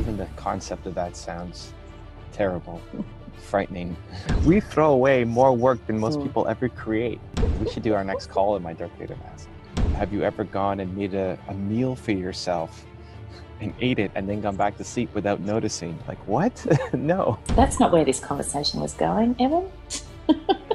even the concept of that sounds terrible, frightening. We throw away more work than most Mm. people ever create. We should do our next call in my Darth Vader mask. Have you ever gone and made a, a meal for yourself and ate it and then gone back to sleep without noticing? Like, what? no. That's not where this conversation was going, Evan.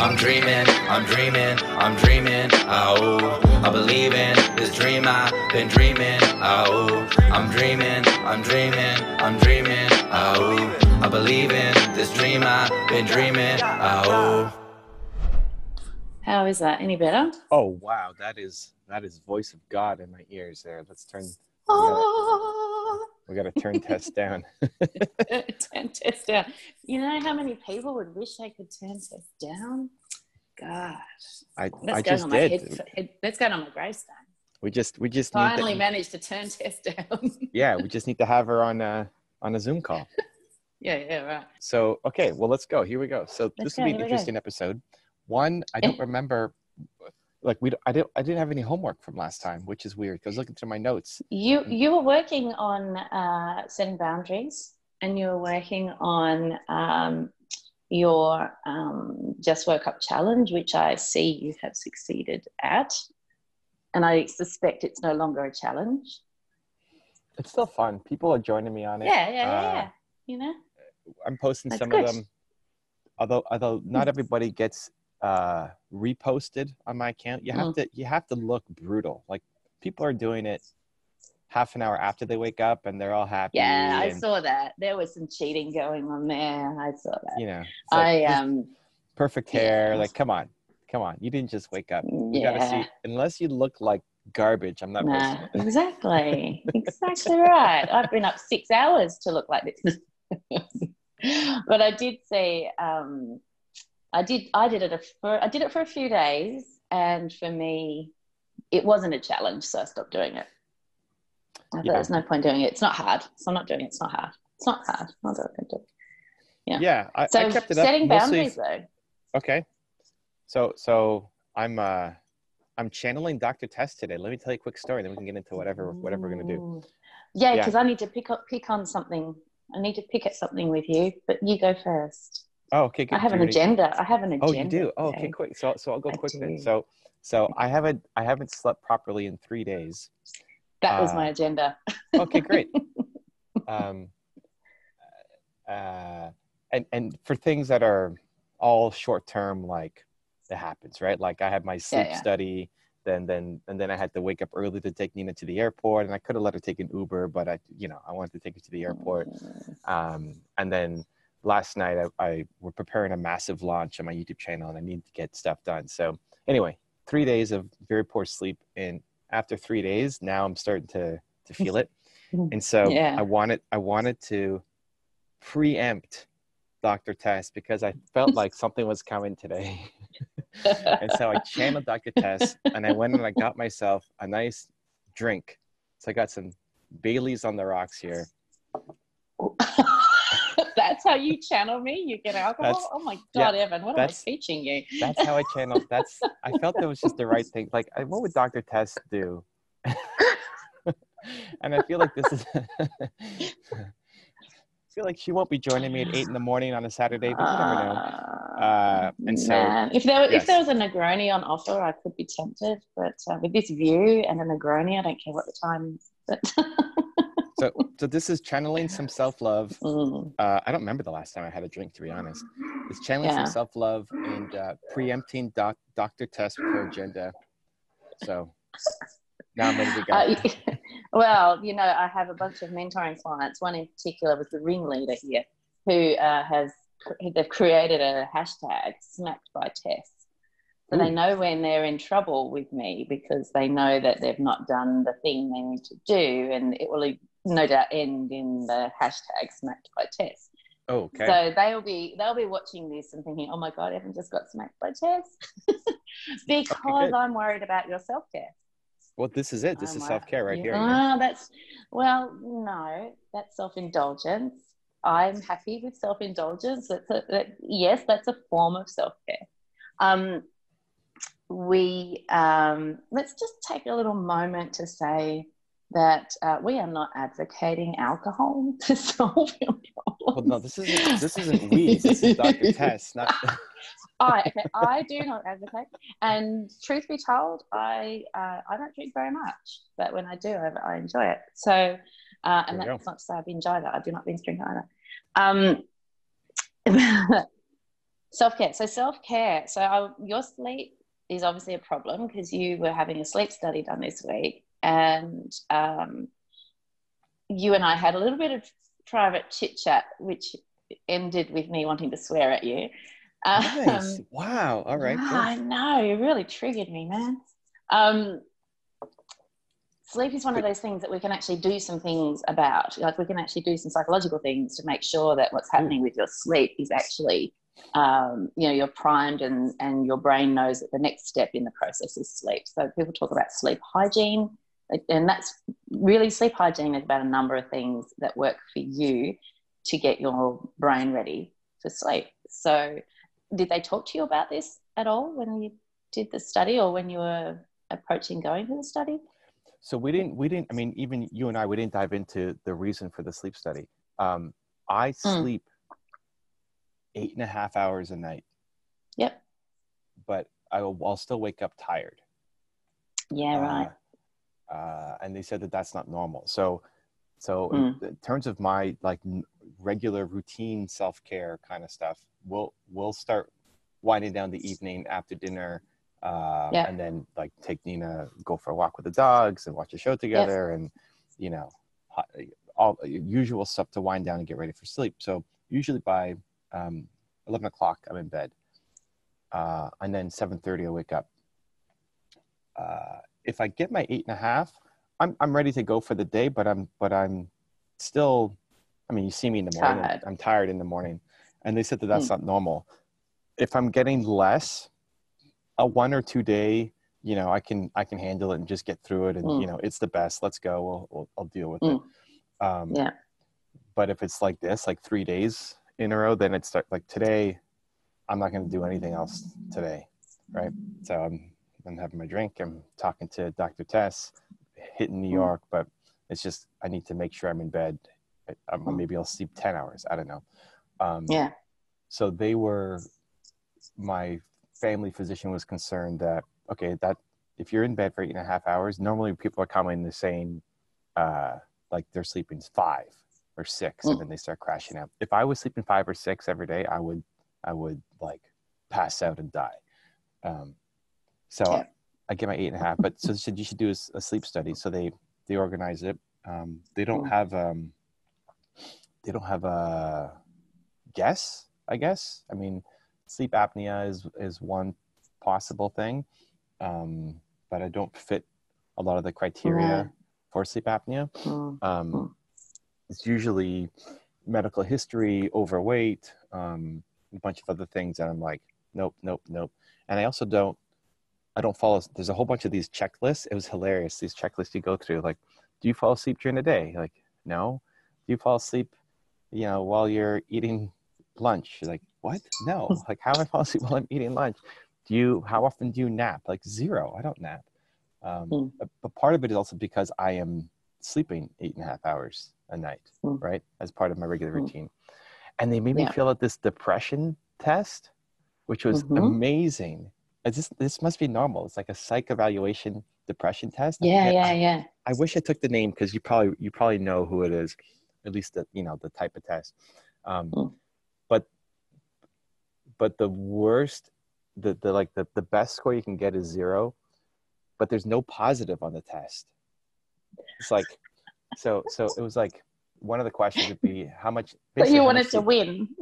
I'm dreaming, I'm dreaming, I'm dreaming. Oh, I believe in this dream I've been dreaming. Oh, I'm dreaming, I'm dreaming, I'm dreaming. Oh, I believe in this dream I've been dreaming. Oh. How is that? Any better? Oh wow, that is that is voice of God in my ears there. Let's turn Oh, we gotta turn Tess down. turn Tess down. You know how many people would wish they could turn Tess down? God, I that's I just on my did. head, head. That's going on my gravestone. We just we just need Finally to, managed to turn Tess down. yeah, we just need to have her on a on a Zoom call. yeah, yeah, right. So okay, well let's go. Here we go. So Let's this will be an go. interesting episode. One, I don't remember like we I didn't I didn't have any homework from last time, which is weird because looking through my notes. You you were working on uh, setting boundaries, and you were working on um, your um, Just Woke Up challenge, which I see you have succeeded at, and I suspect it's no longer a challenge. It's still fun. People are joining me on it. Yeah, yeah, yeah. Uh, yeah. You know, I'm posting That's some good. of them. Although although not everybody gets uh reposted on my account, you have Mm. to you have to look brutal. Like people are doing it half an hour after they wake up and they're all happy. yeah, I saw that. There was some cheating going on there. I saw that. you know, like, I um, perfect hair. yeah. Like, come on, come on. You didn't just wake up. Gotta yeah. see. Unless you look like garbage, I'm not. Nah, exactly. exactly right. I've been up six hours to look like this. but I did see um, I did, I did it a, for, I did it for a few days, and for me, it wasn't a challenge, so I stopped doing it. I thought Yeah. there's no point doing it. It's not hard, so I'm not doing it. It's not hard. It's not hard. I'll do it. Yeah. Yeah, I, So I kept it up setting mostly. boundaries, though. Okay. So so I'm uh I'm channeling Dr. Tess today. Let me tell you a quick story, then we can get into whatever whatever we're gonna do. Yeah, Yeah. because I need to pick up pick on something. I need to pick at something with you, but you go first. Oh, okay, good. I have an agenda. I have an agenda. Oh, you do. Oh, okay, quick. So so I'll go I quick then. So so I haven't I haven't slept properly in three days. That was Uh, my agenda. Okay, great. um, uh, and and for things that are all short term, like it happens, right? Like I had my sleep yeah. study, then then and then I had to wake up early to take Nina to the airport, and I could have let her take an Uber, but I, you know, I wanted to take her to the airport. Um, and then last night I, I we're preparing a massive launch on my YouTube channel, and I need to get stuff done. So anyway, three days of very poor sleep, and after three days, now I'm starting to to feel it, and so Yeah. I wanted I wanted to preempt Dr. Tess because I felt like something was coming today. and so I channeled Dr. Tess and I went and I got myself a nice drink. So I got some Bailey's on the rocks here. That's how you channel me. You get alcohol. That's- oh my yeah, god, Evan, what am I teaching you? That's how I channel. That's I felt it was just the right thing. Like, I- what would Dr. Tess do? and I feel like this is. I feel like she won't be joining me at eight in the morning on a Saturday, but you never know. Uh, and so- man, if there yes. if there was a Negroni on offer, I could be tempted. But uh, with this view and a Negroni, I don't care what the time is. But So, so this is channeling some self love. Mm. Uh, I don't remember the last time I had a drink, to be honest. It's channeling Yeah. some self love and uh, preempting doc, Dr. With her agenda. So now I'm ready to go. Uh, well, you know, I have a bunch of mentoring clients. One in particular was the ringleader here, who uh, has they've created a hashtag "smacked by Tess." So they know when they're in trouble with me because they know that they've not done the thing they need to do, and it will no doubt end in the hashtag "smacked by Tess." oh, okay. So they'll be they'll be watching this and thinking, "Oh my God, Evan just got smacked by Tess," because good. I'm worried about your self care. well, this is it. This I'm is self care right here. Ah, that's well, no, that's self indulgence. I'm happy with self indulgence. That's a, that, yes, that's a form of self care. Um, we um, let's just take a little moment to say that uh, we are not advocating alcohol to solve your Well, problems. no, this isn't this isn't we. This is Dr. Tess, not I okay, I do not advocate, and truth be told, I uh, I don't drink very much, but when I do, I, I enjoy it. So, uh, and that's not to say I binge either. I do not binge drink either. Um, self care. So self care. So I, your sleep is obviously a problem because you were having a sleep study done this week, and um, you and I had a little bit of private chit chat, which ended with me wanting to swear at you. nice. Um, wow. All right. yeah. I know. You really triggered me, man. Um, sleep is one of those things that we can actually do some things about. Like we can actually do some psychological things to make sure that what's happening with your sleep is actually, um, you know, you're primed and and your brain knows that the next step in the process is sleep. So people talk about sleep hygiene, and that's really sleep hygiene is about a number of things that work for you to get your brain ready for sleep. So did they talk to you about this at all when you did the study or when you were approaching going to the study? So we didn't we didn't I mean even you and I we didn't dive into the reason for the sleep study. Um, I Mm. sleep eight and a half hours a night, Yep. but I will, I'll still wake up tired. Yeah, right. Uh, uh, and they said that that's not normal. So, so Mm. in, in terms of my like n- regular routine self care kind of stuff, we'll we'll start winding down the evening after dinner, uh, Yeah. and then like take Nina go for a walk with the dogs and watch a show together, and you know, all usual stuff to wind down and get ready for sleep. So usually by um, eleven o'clock, I'm in bed, uh, and then seven thirty, I wake up. Uh, if I get my eight and a half, I'm I'm ready to go for the day, but I'm but I'm still. I mean, you see me in the morning. Tired. I'm tired in the morning, and they said that that's Mm. not normal. If I'm getting less, a one or two day, you know, I can I can handle it and just get through it, and Mm. you know, it's the best. Let's go. We'll, we'll I'll deal with Mm. it. Um, Yeah. But if it's like this, like three days in a row, then it's like today. I'm not going to do anything else today, right? So I'm I'm having my drink. I'm talking to Dr. Tess, hitting New Mm. York, but it's just I need to make sure I'm in bed. I, um, Mm. maybe I'll sleep ten hours. I don't know. Um, Yeah. So they were. My family physician was concerned that okay, that if you're in bed for eight and a half hours, normally people are coming and saying, uh, like they're sleeping five or six, Mm. and then they start crashing out. If I was sleeping five or six every day, I would, I would like pass out and die. Um, so Yeah. I get my eight and a half. But so they said you should do a, sleep study. So they they organize it. Um, they don't Mm. have um, they don't have a guess. I guess. I mean, sleep apnea is is one possible thing, um, but I don't fit a lot of the criteria for sleep apnea. Mm. Um, Mm. It's usually medical history, overweight, um, a bunch of other things and I'm like, nope, nope, nope. And I also don't, I don't follow. There's a whole bunch of these checklists. It was hilarious. These checklists you go through, like, do you fall asleep during the day? Like, no. Do you fall asleep, you know, while you're eating lunch? You're like, what? No. like, how am I fall asleep while I'm eating lunch? Do you? How often do you nap? Like zero. I don't nap. Um, Mm. but, but part of it is also because I am sleeping eight and a half hours a night, Mm. right? As part of my regular Mm. routine. And they made me Yeah. fill out this depression test, which was Mhm. amazing. It's just, this must be normal. It's like a psych evaluation depression test. I Yeah, forget- yeah, yeah. I wish I took the name because you probably you probably know who it is, at least the you know the type of test. Um, Mm. But but the worst, the the like the the best score you can get is zero, but there's no positive on the test. It's like so so it was like one of the questions would be how much. But you wanted to win.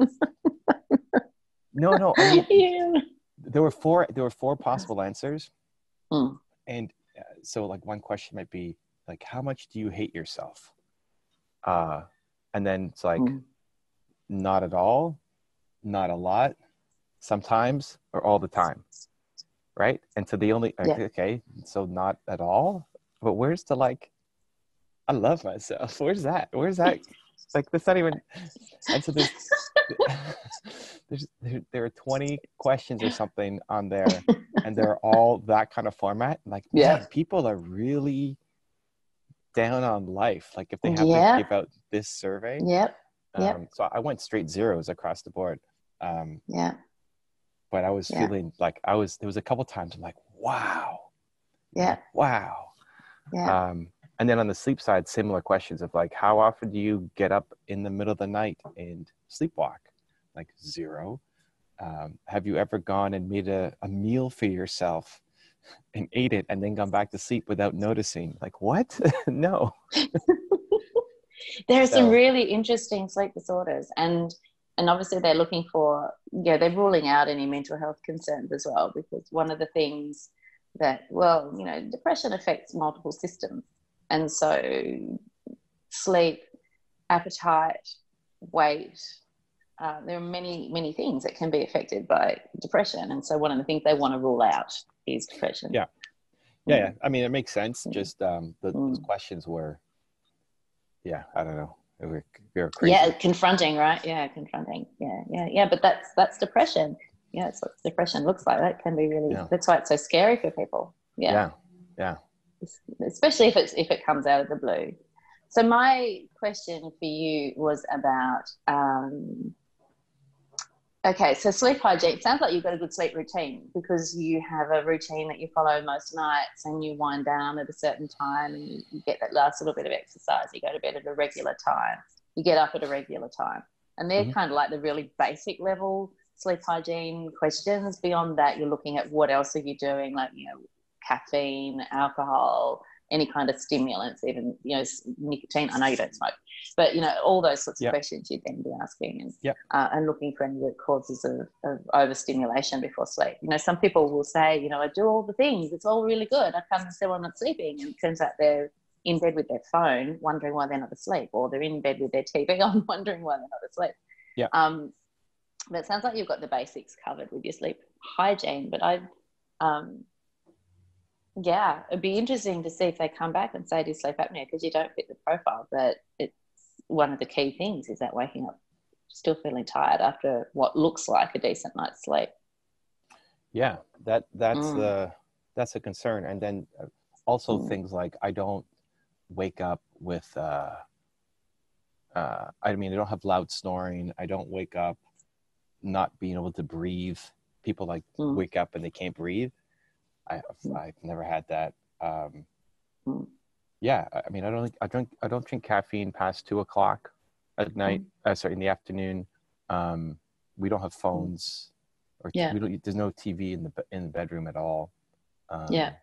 No, no. I mean, yeah. There were four there were four possible answers. Mm. and uh, so like one question might be like how much do you hate yourself? Uh and then it's like Mm. not at all not a lot sometimes or all the time right? And so the only Yeah. okay, okay so not at all but where's the like i love myself. Where's that? Where's that? Like that's not even and so there's there, there are 20 questions or something on there and they're all that kind of format like Yeah. man, people are really down on life. Like if they have Yeah. to give out this survey. Yep. Yep. Um, so I went straight zeros across the board. Um, Yeah. but I was Yeah. feeling like I was, there was a couple times I'm like, wow, Yeah. wow. Yeah. Um, and then on the sleep side, similar questions of like, how often do you get up in the middle of the night and sleepwalk? Like zero. Um, have you ever gone and made a, a meal for yourself and ate it and then gone back to sleep without noticing? Like, what? no. there are some really interesting sleep disorders and and obviously they're looking for yeah they're ruling out any mental health concerns as well because one of the things that well you know depression affects multiple systems and so sleep appetite weight uh, there are many many things that can be affected by depression and so one of the things they want to rule out is depression Yeah. Yeah, yeah. I mean, it makes sense. Mm. Just um, the, those Mm. questions were, yeah, I don't know. Were, were. Yeah, confronting, right? Yeah, confronting. Yeah, yeah, yeah. But that's that's depression. Yeah, that's what depression looks like. That can be really. Yeah. That's why it's so scary for people. Yeah, yeah. Yeah. Especially if it's if it comes out of the blue. So my question for you was about. Um, okay, so sleep hygiene. Sounds like you've got a good sleep routine because you have a routine that you follow most nights, and you wind down at a certain time, and you, you get that last little bit of exercise. You go to bed at a regular time. You get up at a regular time, and they're Mhm. kind of like the really basic level sleep hygiene questions. Beyond that, you're looking at what else are you doing, like you know, caffeine, alcohol, any kind of stimulants, even you know, nicotine. I know you don't smoke, but you know, all those sorts Yep. of questions you'd then be asking, and Yep. uh, and looking for any root causes of, of overstimulation before sleep. You know, some people will say, you know, I do all the things, it's all really good. I come and still I'm not sleeping, and it turns out they're in bed with their phone, wondering why they're not asleep, or they're in bed with their TV on, wondering why they're not asleep. Yeah. Um, but it sounds like you've got the basics covered with your sleep hygiene. But I, um, yeah, it'd be interesting to see if they come back and say do sleep apnea because you don't fit the profile. But it's one of the key things is that waking up still feeling tired after what looks like a decent night's sleep. Yeah. That, that's Mm. the, that's a concern. And then uh, also Mm. things like I don't wake up with, uh, uh, I mean, I don't have loud snoring. I don't wake up not being able to breathe. People like Mm. wake up and they can't breathe. I, Mm. I've never had that. Um, Mm. yeah, I mean, I don't, I drink, I don't drink caffeine past two o'clock at night. Uh, sorry, in the afternoon. Um, we don't have phones, or Yeah. we don't. There's no TV in the in the bedroom at all. Um, Yeah.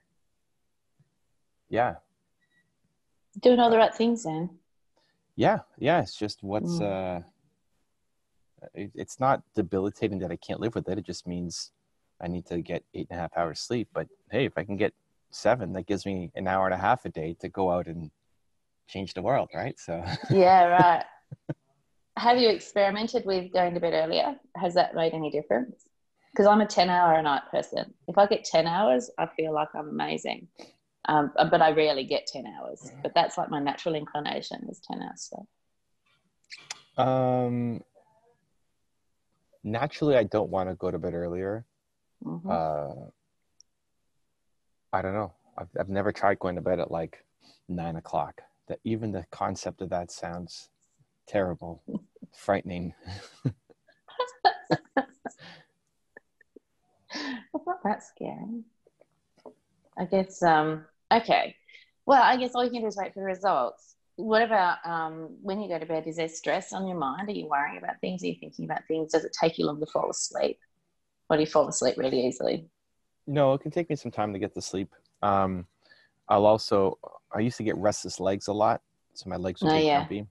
Yeah. Doing all the right things then. Yeah. Yeah. It's just what's. Mm. Uh, it, it's not debilitating that I can't live with it. It just means I need to get eight and a half hours sleep. But hey, if I can get seven, that gives me an hour and a half a day to go out and change the world, right? So. Yeah, right. Have you experimented with going to bed earlier? Has that made any difference? Because I'm a 10 hour a night person. If I get 10 hours, I feel like I'm amazing. Um, but I rarely get 10 hours. But that's like my natural inclination is 10 hours sleep. Um, naturally, I don't want to go to bed earlier. Mhm. Uh, I don't know. I've, I've never tried going to bed at like nine o'clock. That even the concept of that sounds terrible, frightening. It's not that scary. I guess, um, okay. Well, I guess all you can do is wait for the results. What about um, when you go to bed? Is there stress on your mind? Are you worrying about things? Are you thinking about things? Does it take you long to fall asleep? Or do you fall asleep really easily? No, it can take me some time to get to sleep. Um, I'll also, I used to get restless legs a lot, so my legs would Oh, get yeah. jumpy.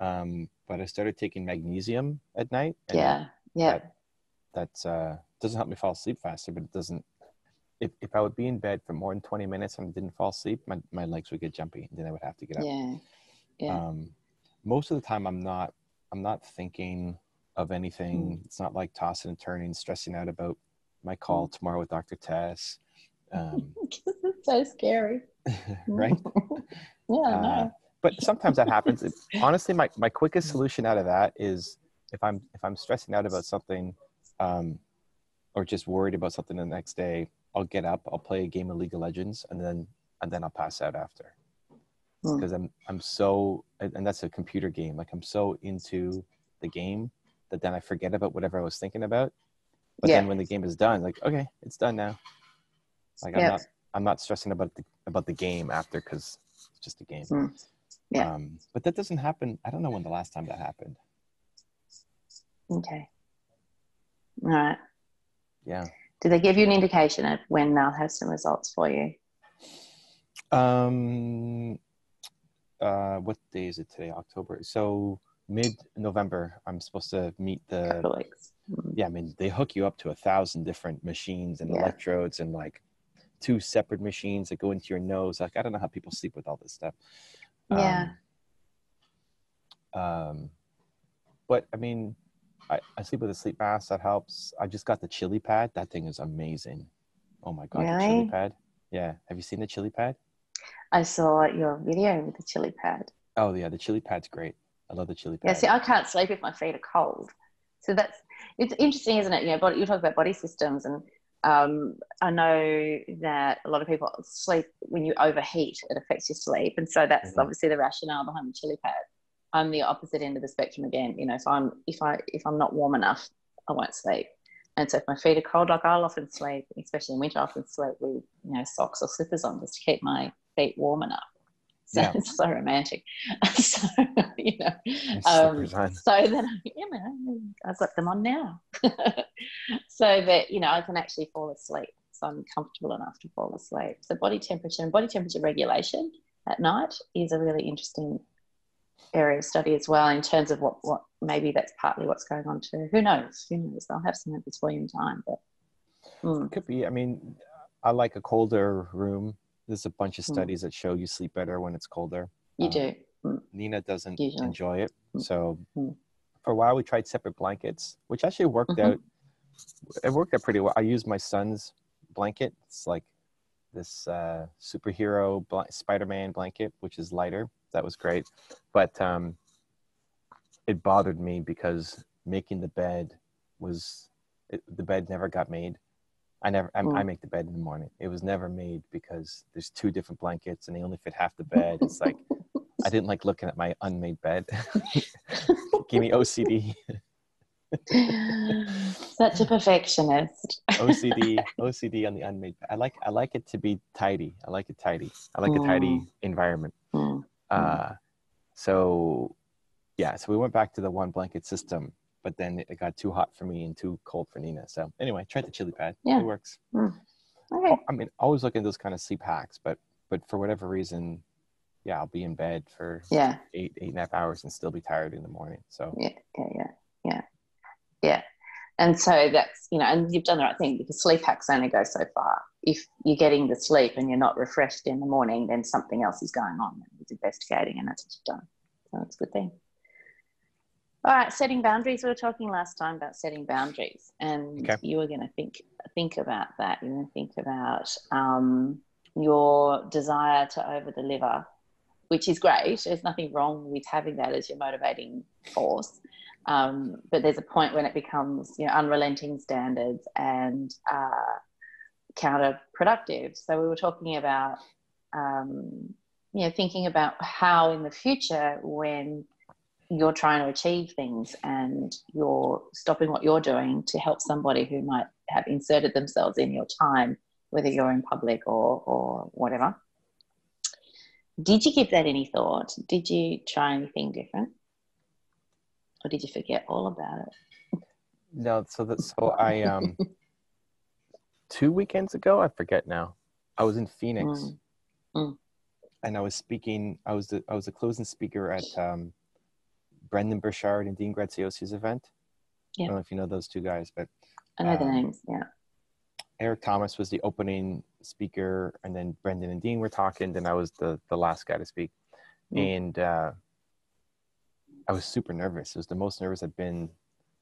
Um, but I started taking magnesium at night. and Yeah, yeah, that- That's uh, doesn't help me fall asleep faster, but it doesn't. If, if I would be in bed for more than 20 minutes and didn't fall asleep, my, my legs would get jumpy, and then I would have to get up. yeah, yeah. um, most of the time i'm not i'm not thinking of anything Mm. it's not like tossing and turning stressing out about my call Mm. tomorrow with dr tess um, so scary. right Yeah, Uh, know. but sometimes that happens It- honestly my, my quickest solution out of that is if i'm if i'm stressing out about something um, or just worried about something the next day i'll get up i'll play a game of league of legends and then and then i'll pass out after Mm. because I'm I'm so and that's a computer game. Like I'm so into the game that then I forget about whatever I was thinking about. But Yeah. then when the game is done, like okay, it's done now. Like I'm Yeah. not I'm not stressing about the about the game after because it's just a game. Mm. Yeah. Um, but that doesn't happen. I don't know when the last time that happened. Okay. All right. Yeah. Did they give you an indication of when they'll have some results for you? Um. Uh, what day is it today? October. So mid November, I'm supposed to meet the couple of weeks. Mm. yeah, I mean, they hook you up to a thousand different machines and Yeah. electrodes and like two separate machines that go into your nose. Like, I don't know how people sleep with all this stuff. Yeah. Um, um, but I mean, I, I sleep with a sleep mask that helps. I just got the chili pad. That thing is amazing. Oh my God, the chili pad. Yeah. Have you seen the chili pad? I saw your video with the chili pad. Oh, yeah. The chili pad's great. I love the chili pad. Yeah, see, I can't sleep if my feet are cold. So that's it's interesting, isn't it? You know, body, you talk about body systems, and um, I know that a lot of people sleep when you overheat, it affects your sleep, and so that's Mhm. obviously the rationale behind the chili pad. I'm the opposite end of the spectrum again. You know, if I'm if I if I'm not warm enough, I won't sleep. And so if my feet are cold, like I'll often sleep, especially in winter, I often sleep with you know socks or slippers on just to keep my feet warm enough. So Yeah. it's so romantic. so you know, um, so that I, you know, I've got them on now, so that you know I can actually fall asleep. So I'm comfortable enough to fall asleep. So body temperature and body temperature regulation at night is a really interesting area of study as well in terms of what what maybe that's partly what's going on too. Who knows? Who knows? I'll have some for you in time, but. mm, Could be. I mean, I like a colder room. There's a bunch of Mm. studies that show you sleep better when it's colder. you Um, do. Mm, Nina doesn't Usually. enjoy it. Mm. So Mm. for a while we tried separate blankets, which actually worked Mhm. out. It worked out pretty well. I used my son's blanket. It's like this uh, superhero bl- Spider-Man blanket, which is lighter. That was great, but um, it bothered me because making the bed was it, the bed never got made. I never I, I Mm. make the bed in the morning. It was never made because there's two different blankets and they only fit half the bed. It's like I didn't like looking at my unmade bed. Give me OCD, Such a perfectionist. OCD, OCD on the unmade. I like I like it to be tidy. I like it tidy. I like a tidy environment. Mm, Uh, so yeah, so we went back to the one blanket system, but then it got too hot for me and too cold for Nina. So anyway, tried the chili pad. Yeah. It works. Hmm. Okay. I mean, always look at those kind of sleep hacks, but but for whatever reason, yeah, I'll be in bed for Yeah. eight eight and a half hours and still be tired in the morning. So yeah, yeah, yeah, yeah, yeah. And so that's you know, and you've done the right thing because sleep hacks only go so far. If you're getting the sleep and you're not refreshed in the morning, then something else is going on. and It's investigating, and that's what you've done. So it's a good thing. All right, setting boundaries. We were talking last time about setting boundaries, and Okay. you were going to think think about that. You're going to think about um, your desire to over deliver, which is great. There's nothing wrong with having that as your motivating force. Um, but there's a point when it becomes you know unrelenting standards and uh, counterproductive. So we were talking about um, you know thinking about how in the future when you're trying to achieve things and you're stopping what you're doing to help somebody who might have inserted themselves in your time, whether you're in public or or whatever. Did you give that any thought? Did you try anything different? Or did you forget all about it? no, so that so I um two weekends ago, I forget now. I was in Phoenix, Mm. Mm. and I was speaking. I was the I was a closing speaker at um, Brendon Burchard and Dean Graziosi's event. I don't know if you know those two guys, but I know the Um, names, yeah. Eric Thomas was the opening speaker, and then Brendon and Dean were talking. Then I was the the last guy to speak, Mm. and uh, I was super nervous. It was the most nervous I've been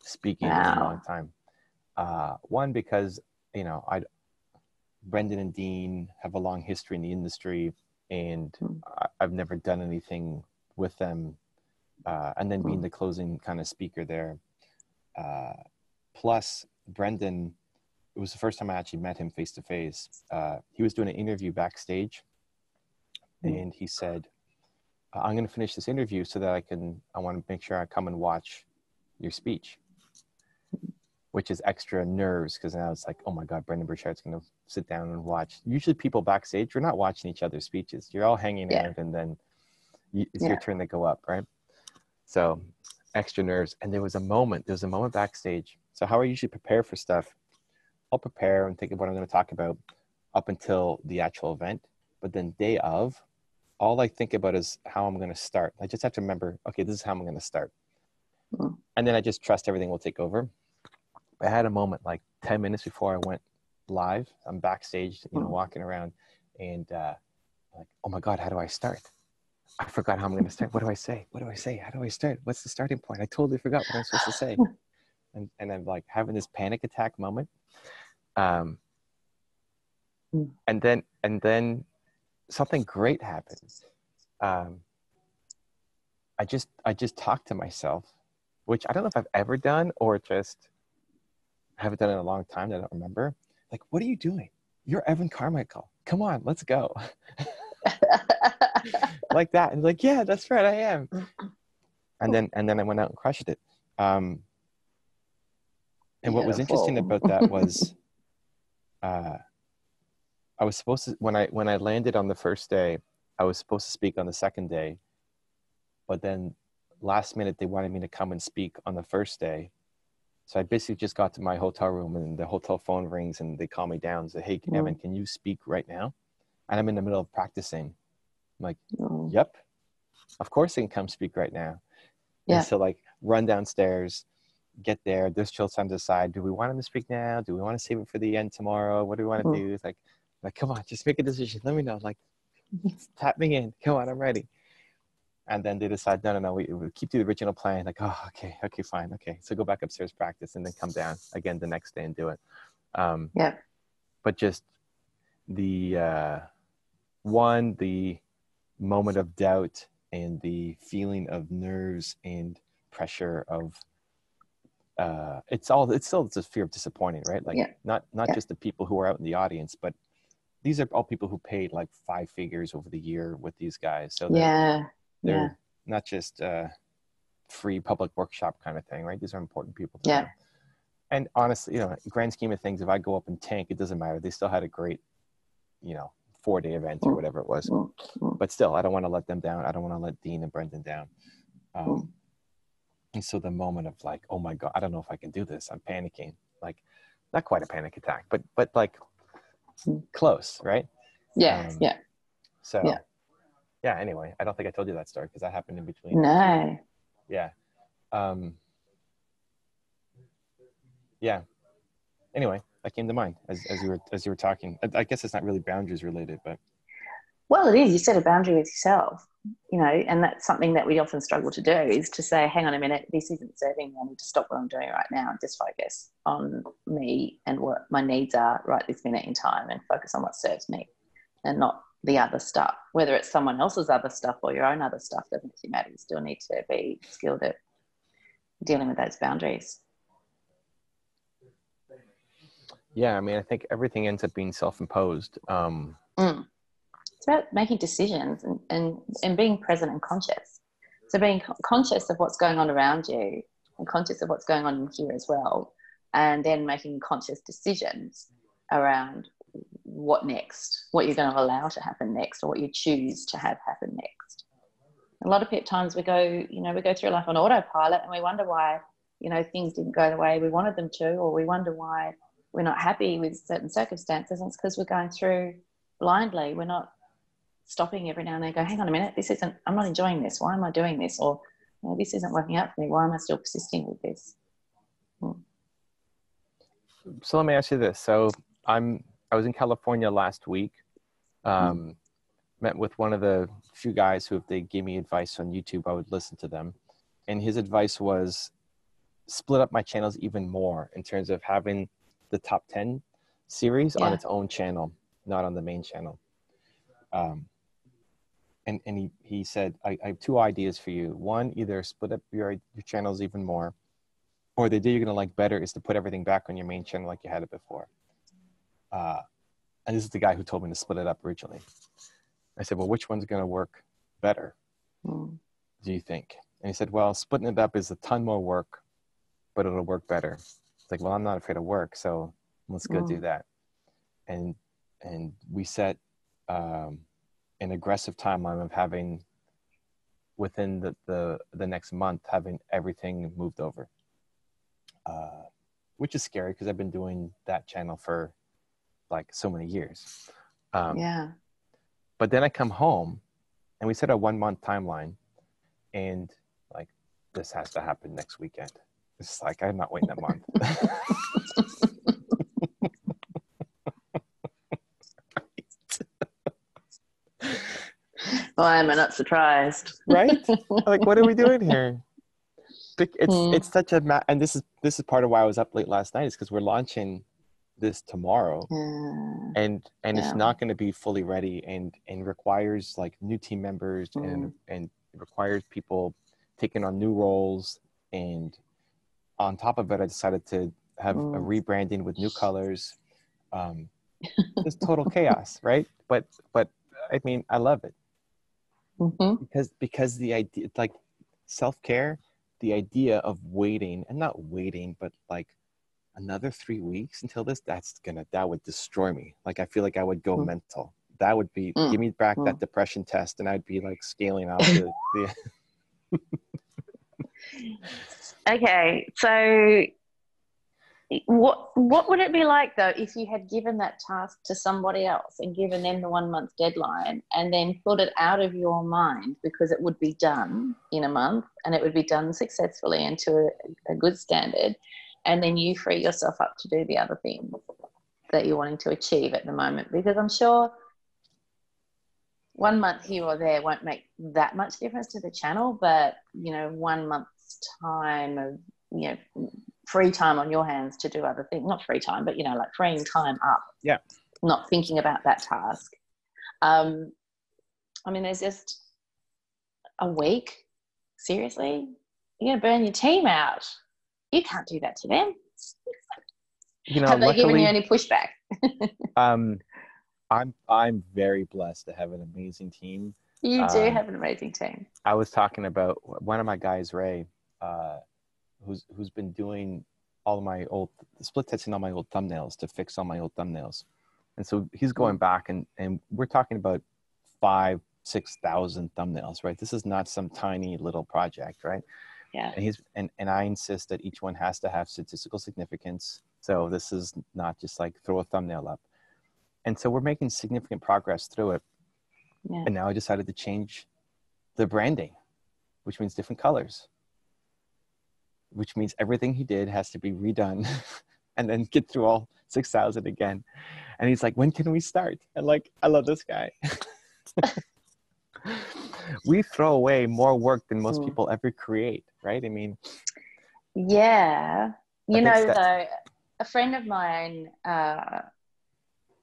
speaking in a long time. Uh, one because you know I, Brendon and Dean have a long history in the industry, and Mm. I, I've never done anything with them. Uh, and then being the closing kind of speaker there, uh, plus Brendon it was the first time I actually met him face to face. Uh, He was doing an interview backstage, Mm. and he said, I'm going to finish this interview so that I can, I want to make sure I come and watch your speech, which is extra nerves because now it's like, oh my God, Brendon Burchard's going to sit down and watch. Usually people backstage, you're not watching each other's speeches. You're all hanging Yeah. out and then you, it's Yeah. your turn to go up, right? So extra nerves. And there was a moment, there was a moment backstage. So how I usually prepare for stuff, I'll prepare and think of what I'm going to talk about up until the actual event. But then day of, all I think about is how I'm going to start. I just have to remember, okay, this is how I'm going to start. Mm. And then I just trust everything will take over. I had a moment like 10 minutes before I went live. I'm backstage, you know, Mm. walking around and uh, like, oh my God, how do I start? I forgot how I'm going to start. What do I say? What do I say? How do I start? What's the starting point? I totally forgot what I'm supposed to say. And, and I'm like having this panic attack moment. Um, Mm. and then, and then something great happens. Um, I just, I just talked to myself, which I don't know if I've ever done or just haven't done in a long time. I don't remember. Like, what are you doing? You're Evan Carmichael. Come on, let's go. like that. And like, yeah, that's right, I am. And then and then I went out and crushed it. Um, and what was interesting about that was uh, I was supposed to when I when I landed on the first day, I was supposed to speak on the second day, but then last minute they wanted me to come and speak on the first day. So I basically just got to my hotel room and the hotel phone rings and they call me down and say, Hey. Evan, can you speak right now? And I'm in the middle of practicing. I'm like, Mm. Yep. Of course they can come speak right now. Yeah. And so like run downstairs, get there. There's still time to decide, do we want them to speak now? Do we want to save it for the end tomorrow? What do we want to Mm. do? It's like, like, come on, just make a decision. Let me know. Like, tap me in. Come on, I'm ready. And then they decide, no, no, no, we, we keep the original plan. Like, oh, okay, okay, fine, okay. So go back upstairs, practice, and then come down again the next day and do it. Um, Yeah. But just the uh, one, the moment of doubt and the feeling of nerves and pressure of uh, it's all it's still it's a fear of disappointing, right? Like Yeah. not not Yeah. just the people who are out in the audience, but these are all people who paid like five figures over the year with these guys. So they're, yeah. they're Yeah. not just uh, free public workshop kind of thing, right? These are important people. To Yeah. them. And honestly, you know, grand scheme of things, if I go up and tank, it doesn't matter. They still had a great, you know, four day event or Mm. whatever it was. Mm, mm. But still, I don't want to let them down. I don't want to let Dean and Brendon down. Um, and so the moment of like, oh my god, I don't know if I can do this. I'm panicking. Like, not quite a panic attack, but but like close, right? Yeah. Um, yeah. So Yeah. yeah. Anyway, I don't think I told you that story because that happened in between. No. Yeah. Um, yeah. Anyway, that came to mind as, as you were as you were talking. I, I guess it's not really boundaries related, but Well, it is. You set a boundary with yourself, you know, and that's something that we often struggle to do is to say, hang on a minute, this isn't serving me. I need to stop what I'm doing right now and just focus on me and what my needs are right this minute in time and focus on what serves me and not the other stuff. Whether it's someone else's other stuff or your own other stuff doesn't matter. You still need to be skilled at dealing with those boundaries. Yeah, I mean, I think everything ends up being self-imposed. Um, Mm. It's about making decisions and, and, and being present and conscious. So being co- conscious of what's going on around you and conscious of what's going on in here as well, and then making conscious decisions around what next, what you're going to allow to happen next, or what you choose to have happen next. A lot of times we go, you know, we go through life on autopilot and we wonder why, you know, things didn't go the way we wanted them to, or we wonder why we're not happy with certain circumstances. And it's because we're going through blindly. We're not stopping every now and then. Go, hang on a minute. This isn't. I'm not enjoying this. Why am I doing this? Or this isn't working out for me. Why am I still persisting with this? so let me ask you this. So I'm I was in California last week. Um, Met with one of the few guys who, if they gave me advice on YouTube, I would listen to them. And his advice was split up my channels even more in terms of having the top 10 series on its own channel, not on the main channel. Um, and and he, he said, I, I have two ideas for you. One, either split up your, your channels even more, or the idea you're going to like better is to put everything back on your main channel like you had it before. Uh, and this is the guy who told me to split it up originally. I said, well, which one's going to work better? Mm. do you think? And he said, well, splitting it up is a ton more work, but it'll work better. It's like, well, I'm not afraid of work, so let's go do Mm. that. And and we set um, an aggressive timeline of having within the, the the next month having everything moved over, uh, which is scary because I've been doing that channel for like so many years. Um, yeah. but then I come home and we set a one month timeline and like this has to happen next weekend. It's like I'm not waiting a month. Why am I not surprised? right? Like what are we doing here? It's Hmm. it's such a ma- and this is this is part of why I was up late last night is because we're launching this tomorrow Yeah. and and Yeah. it's not going to be fully ready and and requires like new team members and Mm. and it requires people taking on new roles and on top of it i decided to have a Mm. rebranding with new colors um just total chaos right but but i mean i love it Mhm. because because the idea like self-care the idea of waiting and not waiting but like another three weeks until this that's gonna that would destroy me like i feel like i would go Mm. mental that would be Mm. give me back that Mm. depression test and i'd be like scaling out the, the Okay, so what what would it be like though if you had given that task to somebody else and given them the one month deadline and then put it out of your mind because it would be done in a month and it would be done successfully and to a, a good standard and then you free yourself up to do the other things that you're wanting to achieve at the moment? Because I'm sure one month here or there won't make that much difference to the channel, but you know, one time of you know free time on your hands to do other things, not free time, but you know, like freeing time up. Yeah. Not thinking about that task. Um, I mean, there's just a week. Seriously, you're gonna burn your team out. You can't do that to them. you know Have they given you any pushback? um i'm i'm very blessed to have an amazing team You do Um, have an amazing team. I was talking about one of my guys, Ray, uh, who's who's been doing all of my old split testing all my old thumbnails to fix all my old thumbnails, and so he's going back and and we're talking about five six thousand thumbnails, right? This is not some tiny little project, right? Yeah. And he's and and I insist that each one has to have statistical significance. So this is not just like throw a thumbnail up, and so we're making significant progress through it. Yeah. And now I decided to change the branding, which means different colors, which means everything he did has to be redone and then get through all 6,000 again. And he's like, when can we start? And like, I love this guy. we throw away more work than most Mm. people ever create, right? I mean, Yeah. You know, though, a friend of mine, uh,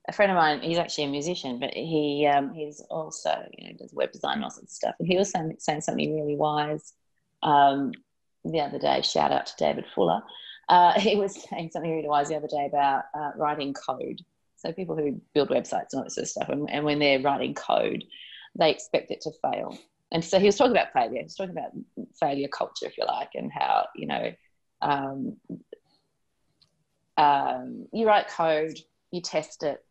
a friend of mine, he's actually a musician, but he um, he's also, you know, does web design and all sorts of stuff. And he was saying, saying something really wise um, the other day. Shout out to David Fuller. Uh, he was saying something really wise the other day about uh, writing code. So people who build websites and all that sort of stuff, and, and when they're writing code, they expect it to fail. And so he was talking about failure. He was talking about failure culture, if you like, and how you know um, um, you write code, you test it,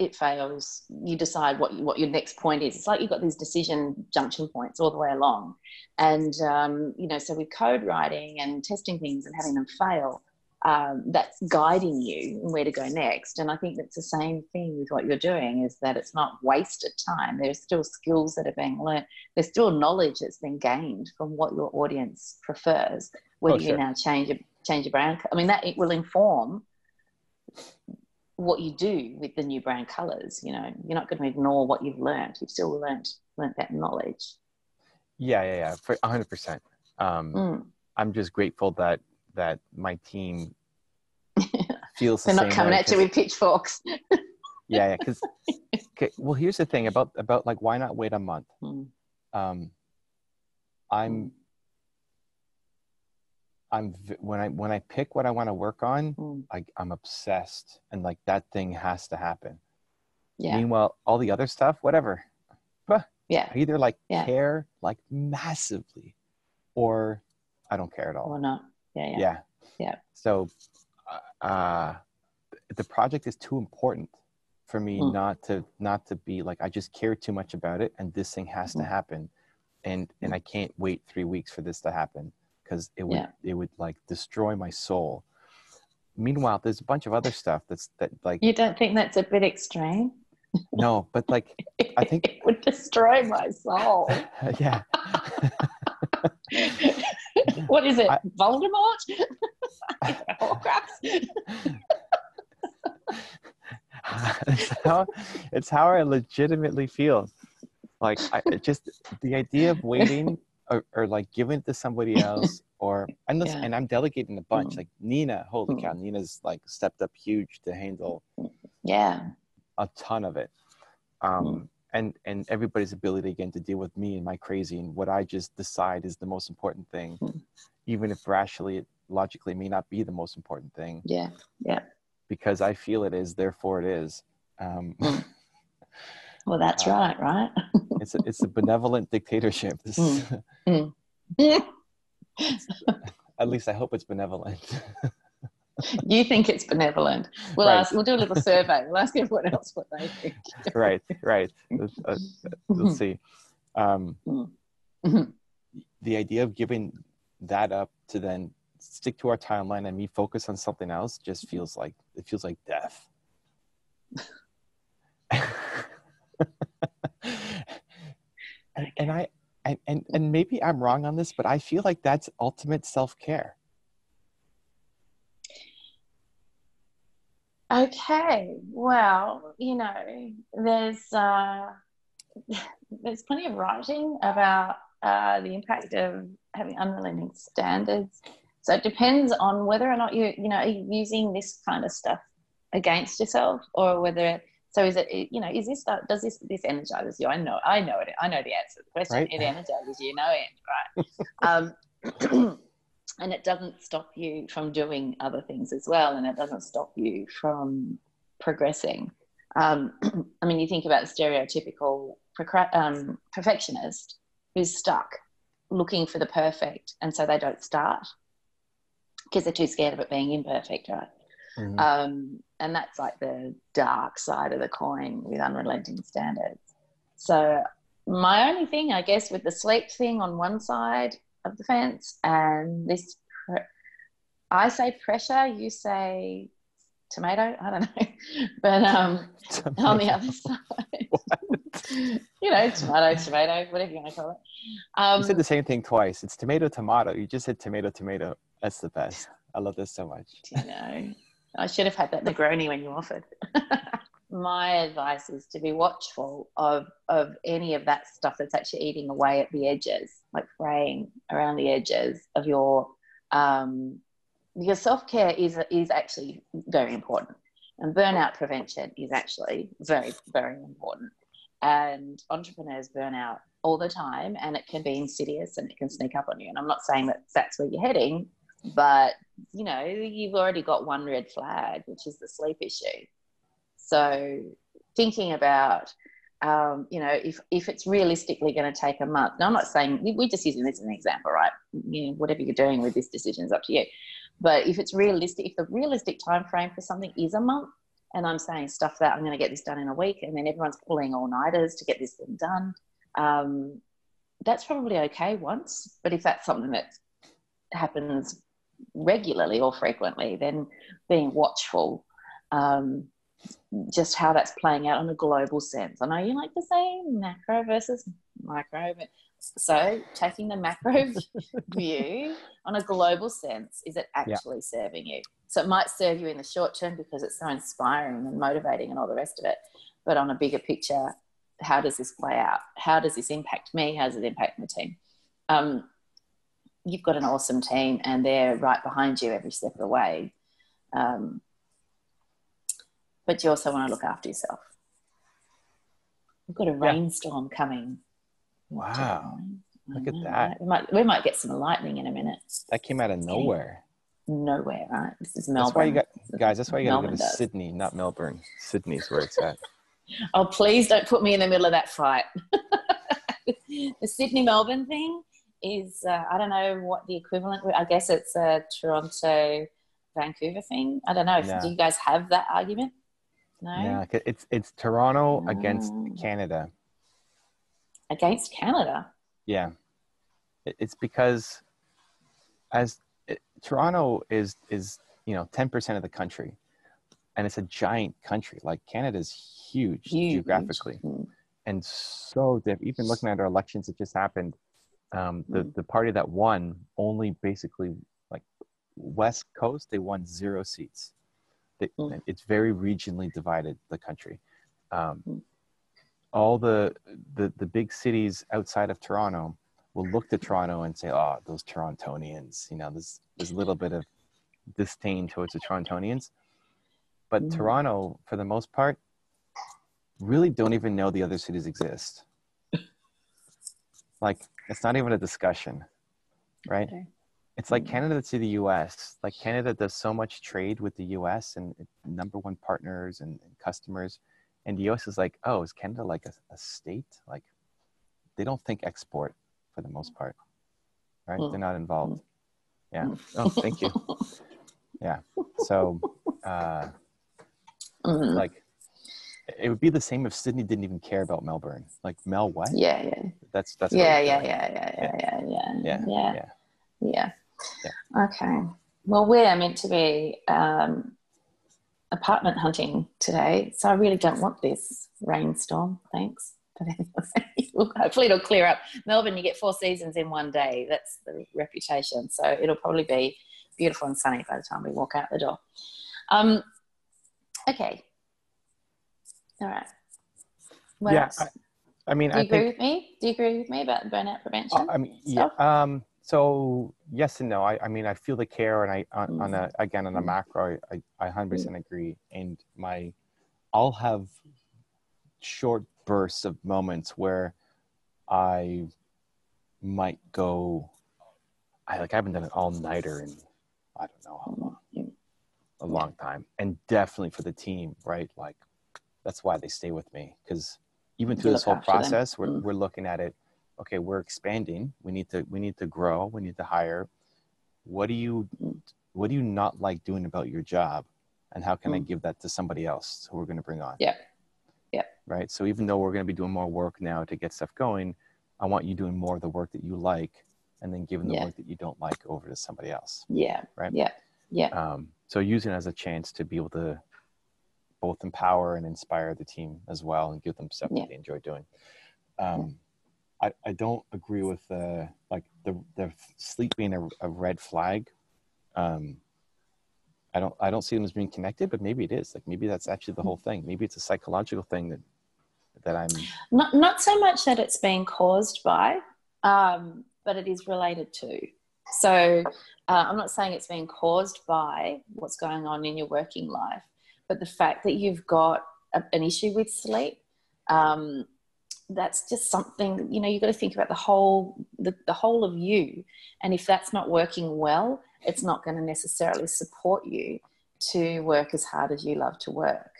it fails. You decide what what your next point is. It's like you've got these decision junction points all the way along, and um, you know, so with code writing and testing things and having them fail, um, that's guiding you where to go next. And I think that's the same thing with what you're doing is that it's not wasted time. There's still skills that are being learned. There's still knowledge that's been gained from what your audience prefers. Whether Oh, you now change your change your brand, I mean that it will inform what you do with the new brand colors. You know, you're not going to ignore what you've learned. You've still learned learned that knowledge. yeah, yeah, yeah, for 100%. Um, Mm. I'm just grateful that that my team feels They're not same coming at you with pitchforks. yeah yeah because okay well here's the thing about about like why not wait a month Mm. um i'm i'm when i when i pick what i want to work on Mm. like i'm obsessed and like that thing has to happen Yeah. meanwhile all the other stuff whatever Yeah. I either like Yeah. care like massively, or I don't care at all. Or not. Yeah. Yeah. yeah Yeah. so uh the project is too important for me Mm. not to not to be like i just care too much about it and this thing has to Mm. happen and and i can't wait three weeks for this to happen because it would Yeah. it would like destroy my soul meanwhile there's a bunch of other stuff that's that like You don't think that's a bit extreme? no but like I think- it would destroy my soul. yeah what is it? I- Voldemort? Is it Horcrux? it's how it's how I legitimately feel. Like I it just the idea of waiting or, or like giving it to somebody else or and, Yeah. and I'm delegating a bunch. Mm. Like Nina, holy Mm. cow, Nina's like stepped up huge to handle Yeah. a ton of it. Um Mm. and and everybody's ability again to deal with me and my crazy and what I just decide is the most important thing, Mm. even if rationally it logically may not be the most important thing Yeah. Yeah. because I feel it is, therefore it is. Um, Mm. Well, that's Uh, right, right? it's a, it's a benevolent dictatorship. This is, at least I hope it's benevolent. you think it's benevolent. We'll Right. ask. We'll do a little survey. We'll ask everyone else what they think. right, right. Let's, uh, let's see. Um, Mhm. the idea of giving that up to then stick to our timeline and me focus on something else just feels like it feels like death. and, and I and, and and maybe I'm wrong on this, but I feel like that's ultimate self care. Okay. Well, you know, there's uh, there's plenty of writing about uh, the impact of having unrelenting standards. So it depends on whether or not you you know are using this kind of stuff against yourself, or whether so is it you know is this stuff does this this energizes you? I know I know it. I know the answer to the question. Right. It energizes you. No end, right? um, and it doesn't stop you from doing other things as well and it doesn't stop you from progressing um, i mean you think about the stereotypical um, perfectionist who's stuck looking for the perfect and so they don't start because they're too scared of it being imperfect right Mhm. um, and that's like the dark side of the coin with unrelenting standards so my only thing i guess with the sleep thing on one side of the fence and this pre- i say pressure you say tomato i don't know but um on the other side you know tomato tomato whatever you want to call it um you said the same thing twice. It's tomato, tomato. You just said tomato, tomato. That's the best. I love this so much. you know i should have had that negroni when you offered. My advice is to be watchful of of any of that stuff that's actually eating away at the edges like fraying around the edges of your um because self-care is is actually very important. And burnout prevention is actually very very important. And entrepreneurs burn out all the time and it can be insidious and it can sneak up on you. And i'm not saying that that's where you're heading but you know you've already got one red flag which is the sleep issue. So thinking about um, you know if if it's realistically going to take a month now i'm not saying we- we're just using this as an example right? You know whatever you're doing with this decision is up to you. But if it's realistic if the realistic time frame for something is a month and i'm saying stuff that i'm going to get this done in a week and then everyone's pulling all-nighters to get this thing done um, that's probably okay once. But if that's something that happens regularly or frequently then being watchful um, just how that's playing out on a global sense. I know you like to say macro versus micro, but so taking the macro view on a global sense, is it actually serving you? So it might serve you in the short term because it's so inspiring and motivating and all the rest of it. But on a bigger picture, how does this play out? How does this impact me? How does it impact my team? Um, you've got an awesome team and they're right behind you every step of the way. Um, but you also want to look after yourself. We've got a rainstorm coming. Wow. Look at that. right? We might, we might get some lightning in a minute. That came out of nowhere. Nowhere, right? This is That's why you got guys. That's why you got to go to does. Sydney, not Melbourne. Sydney's where it's at. Oh, please don't put me in the middle of that fight. the Sydney Melbourne thing is uh, I don't know what the equivalent. I guess it's a Toronto Vancouver thing. I don't know. Yeah. Do you guys have that argument? No. Yeah, it's it's Toronto against Oh. Canada. Against Canada. Yeah, it's because as it, Toronto is is you know ten percent of the country, and it's a giant country. Like Canada's huge, Huge. geographically, Mm. and so diff- even looking at our elections that just happened, um, the Mm. the party that won only basically like West Coast they won zero seats. They, Mm. It's very regionally divided the country. Um, Mm. all the, the the big cities outside of Toronto will look to Toronto and say, "Oh, those Torontonians." You know, there's there's a little bit of disdain towards the Torontonians, but Mm. Toronto, for the most part, really don't even know the other cities exist. like, it's not even a discussion, right? Okay. It's like Mm. Canada to the US. Like Canada does so much trade with the US and number one partners and, and customers. And the US is like, oh, is Canada like a, a state? Like they don't think export for the most part, right? Mm. They're not involved. Yeah. Mm. Oh, thank you. Yeah. So, uh, Mm. like, it would be the same if Sydney didn't even care about Melbourne. Like, Mel, what? Yeah, yeah, That's that's. yeah, yeah, yeah, yeah, yeah, yeah, yeah, Yeah, yeah, yeah. yeah. Yeah. Okay. Well, we're meant to be um, apartment hunting today, so I really don't want this rainstorm. Thanks. But hopefully it'll clear up. Melbourne, you get four seasons in one day. That's the reputation. So it'll probably be beautiful and sunny by the time we walk out the door. Um, okay. All right. What Yeah, else? I mean, Do you I agree think. with me? Do you agree with me about burnout prevention? Uh, I mean, yeah. Um, so yes and no. I, I mean, I feel the care, and I on, on Mm. a again on a Mm. macro, I I hundred percent agree. And my, I'll have short bursts of moments where I might go. I like I haven't done an all nighter in I don't know how long, a long time, and definitely for the team, right? Like that's why they stay with me because even through this whole them. process, we're Mm. we're looking at it. Okay, we're expanding. We need to we need to grow. We need to hire. What do you Mm. what do you not like doing about your job, and how can I Mm. give that to somebody else who we're going to bring on? Yeah. Yeah. Right. So even though we're going to be doing more work now to get stuff going, I want you doing more of the work that you like, and then giving the Yeah. work that you don't like over to somebody else. Yeah. Right. Yeah. Yeah. Um, so using it as a chance to be able to both empower and inspire the team as well and give them stuff Yeah. that they enjoy doing. Um, I, I don't agree with uh, like the, the sleep being a, a red flag. Um, I don't I don't see them as being connected, but maybe it is. Like maybe that's actually the whole thing. Maybe it's a psychological thing that that I'm Not not so much that it's being caused by, um, but it is related to. So uh, I'm not saying it's being caused by what's going on in your working life, but the fact that you've got a, an issue with sleep. Um, that's just something you know you've got to think about the whole the, the whole of you. And if that's not working well it's not going to necessarily support you to work as hard as you love to work.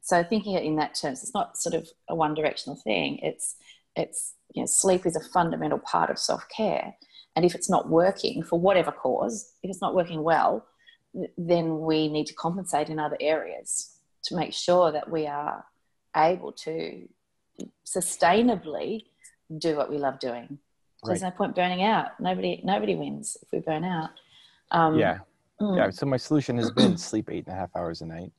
So thinking it in that terms it's not sort of a one directional thing. It's it's you know sleep is a fundamental part of self-care. And if it's not working for whatever cause if it's not working well then we need to compensate in other areas to make sure that we are able to sustainably do what we love doing there's no point burning out nobody nobody wins if we burn out um, yeah mm, yeah. So my solution has been sleep eight and a half hours a night.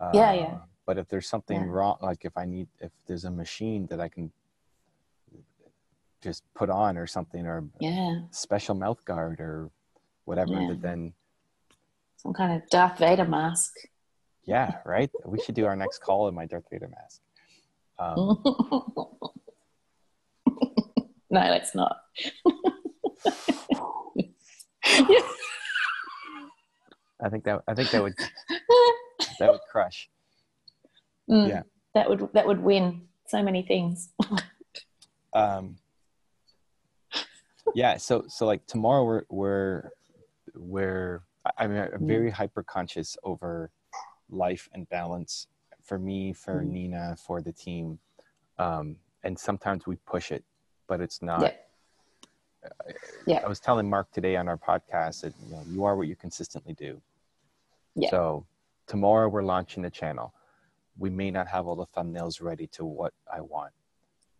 Uh, Yeah, yeah. But if there's something Yeah. wrong, like if I need, if there's a machine that I can just put on or something, or yeah special mouth guard or whatever, Yeah. that then some kind of darth vader mask yeah, right. We should do our next call in my Darth Vader mask. Um, no, let's not. I think that I think that would that would crush. Mm, Yeah. that would that would win so many things. um yeah so so like tomorrow we're we're we're I- i'm I'm very hyper conscious over life and balance for me for Mm. nina for the team um and sometimes we push it but it's not. Yeah. Yeah. I was telling Mark today on our podcast that you know you are what you consistently do. Yeah. So tomorrow we're launching the channel. We may not have all the thumbnails ready to what I want,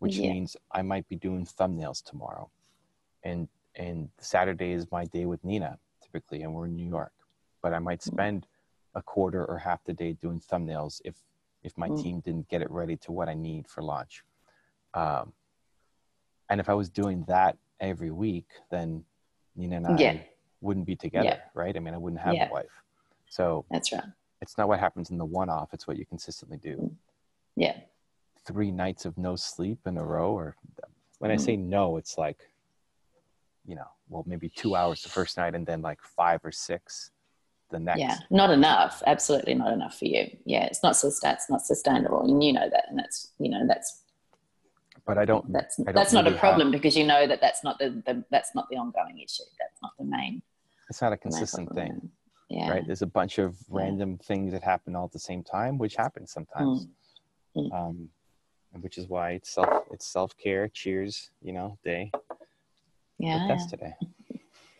which Yeah. means I might be doing thumbnails tomorrow. And and Saturday is my day with Nina typically, and we're in New York. But I might Mm. spend a quarter or half the day doing thumbnails if if my Mm. team didn't get it ready to what I need for launch. Um, and if I was doing that every week, then Nina and I Yeah. wouldn't be together, Yeah. right? I mean, I wouldn't have Yeah. a wife. So That's right. it's not what happens in the one off, it's what you consistently do. Yeah. Three nights of no sleep in a row, or when I Mm. say no, it's like, you know, well, maybe two hours the first night and then like five or six the next. Yeah. Not enough. Absolutely not enough for you. Yeah. It's not that's not sustainable. And you know that. And that's, you know, that's, But I don't, that's, I don't that's not a really have- problem because you know that that's not the, the, that's not the ongoing issue. That's not the main, it's not a consistent thing, Yeah. right? There's a bunch of Yeah. random things that happen all at the same time, which happens sometimes. Mm. Um, which is why it's self, it's self care. Cheers, you know, day. Yeah. that's today.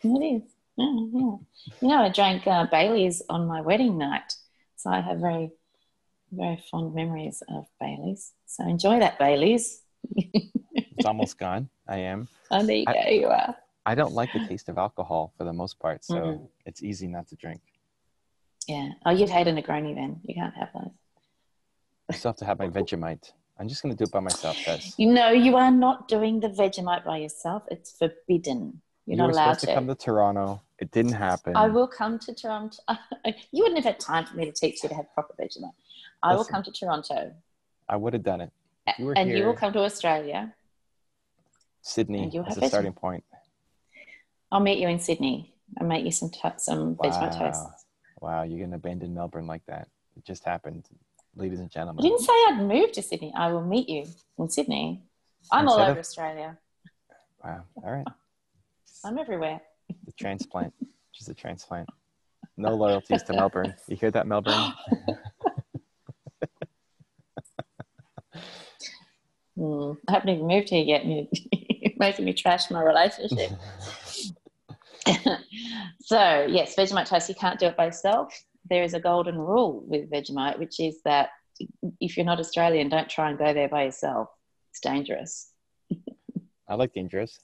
It is. Yeah, yeah. You know, I drank uh, Bailey's on my wedding night. So I have very, very fond memories of Bailey's. So enjoy that, Bailey's. It's almost gone. I am. Oh, there you I- go. You are. I don't like the taste of alcohol for the most part, so Mhm. it's easy not to drink. Yeah. Oh, you'd hate a Negroni then. You can't have those. I still have to have my Vegemite. I'm just gonna do it by myself, guys. You know, you are not doing the Vegemite by yourself. It's forbidden. You're you not were allowed supposed to come to Toronto. It didn't happen. I will come to Toronto. you wouldn't have had time for me to teach you to have proper Vegemite. I will come to Toronto. I would have done it. You and you will come to Australia. Sydney And you'll as have a starting point. I'll meet you in Sydney. I'll make you some to- some Vegemite Wow. toast. Wow, you're gonna abandon Melbourne like that. It just happened, ladies and gentlemen. I didn't say I'd move to Sydney. I will meet you in Sydney. I'm all over of- Australia. Wow. All right. I'm everywhere. The transplant. Just a transplant. No loyalties to Melbourne. You hear that, Melbourne? Hmm. I haven't even moved here yet. and You're making me trash my relationship. so yes, Vegemite toast. You can't do it by yourself. There is a golden rule with Vegemite, which is that if you're not Australian, don't try and go there by yourself. It's dangerous. I like dangerous.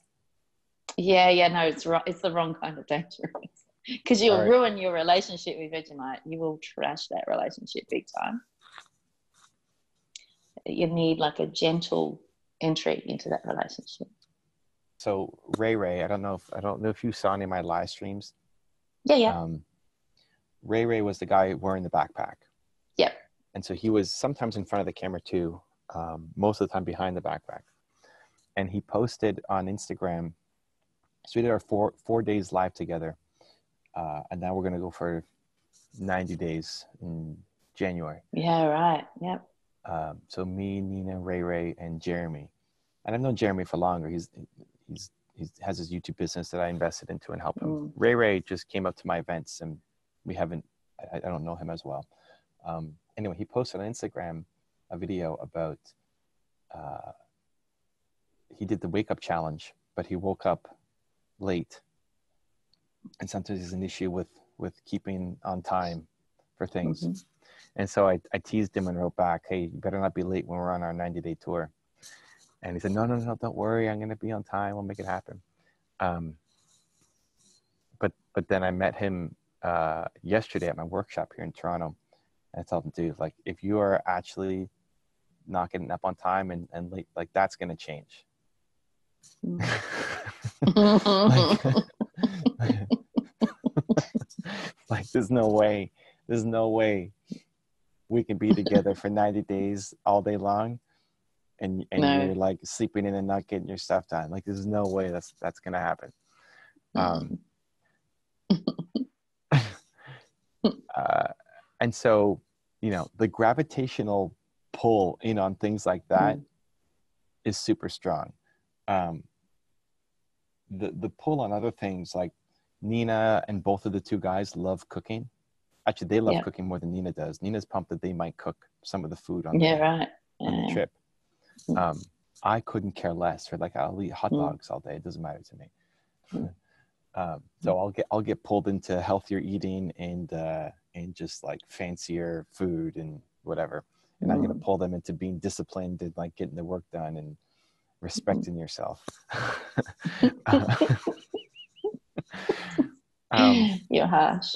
Yeah, yeah, no, it's wrong. It's the wrong kind of dangerous because you'll right. ruin your relationship with Vegemite. You will trash that relationship big time. You need like a gentle entry into that relationship. So Ray Ray, I don't know if I don't know if you saw any of my live streams. Yeah, yeah, Um, Ray Ray was the guy wearing the backpack. Yep. And so he was sometimes in front of the camera too, um, most of the time behind the backpack. And he posted on Instagram. So we did our four four days live together, uh, and now we're gonna go for ninety days in January. yeah, right. Yep. Um, so me, Nina, Ray Ray, and Jeremy. And I've known Jeremy for longer. He's he's he has his YouTube business that I invested into and helped him. Mm. Ray Ray just came up to my events, and we haven't. I, I don't know him as well. Um, anyway, he posted on Instagram a video about. Uh, he did the wake up challenge, but he woke up late, and sometimes there's an issue with with keeping on time for things. Mhm. And so I, I teased him and wrote back, hey, you better not be late when we're on our 90 day tour. And he said, no, no, no, don't worry. I'm going to be on time. We'll make it happen. Um, but, but then I met him uh, yesterday at my workshop here in Toronto. And I told him, dude, like, if you are actually not getting up on time and, and late, like, that's going to change. Like, like, there's no way, there's no way we can be together for 90 days all day long and and No. you're like sleeping in and not getting your stuff done like there's no way that's that's gonna happen um uh, and so you know the gravitational pull in on things like that is super strong um the the pull on other things like nina and both of the two guys love cooking actually they love Yeah. cooking more than nina does nina's pumped that they might cook some of the food on, yeah, the, right. on the trip Mm. um I couldn't care less. for like I'll eat hot Mm. dogs all day. It doesn't matter to me. Mm. Um, so I'll get I'll get pulled into healthier eating and uh, and just like fancier food and whatever. And I'm gonna Mm. pull them into being disciplined and like getting the work done and respecting yourself. Uh, um, You're harsh.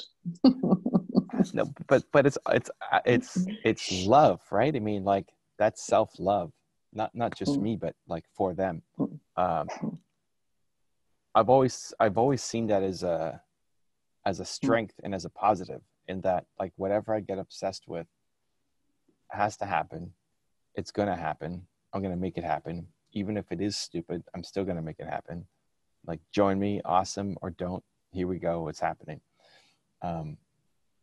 no but but it's it's uh, it's it's love right i mean like that's self-love not not just me but like for them um i've always i've always seen that as a as a strength and as a positive in that like whatever i get obsessed with has to happen. It's gonna happen. I'm gonna make it happen. Even if it is stupid i'm still gonna make it happen. Like join me awesome or don't here we go it's happening. Um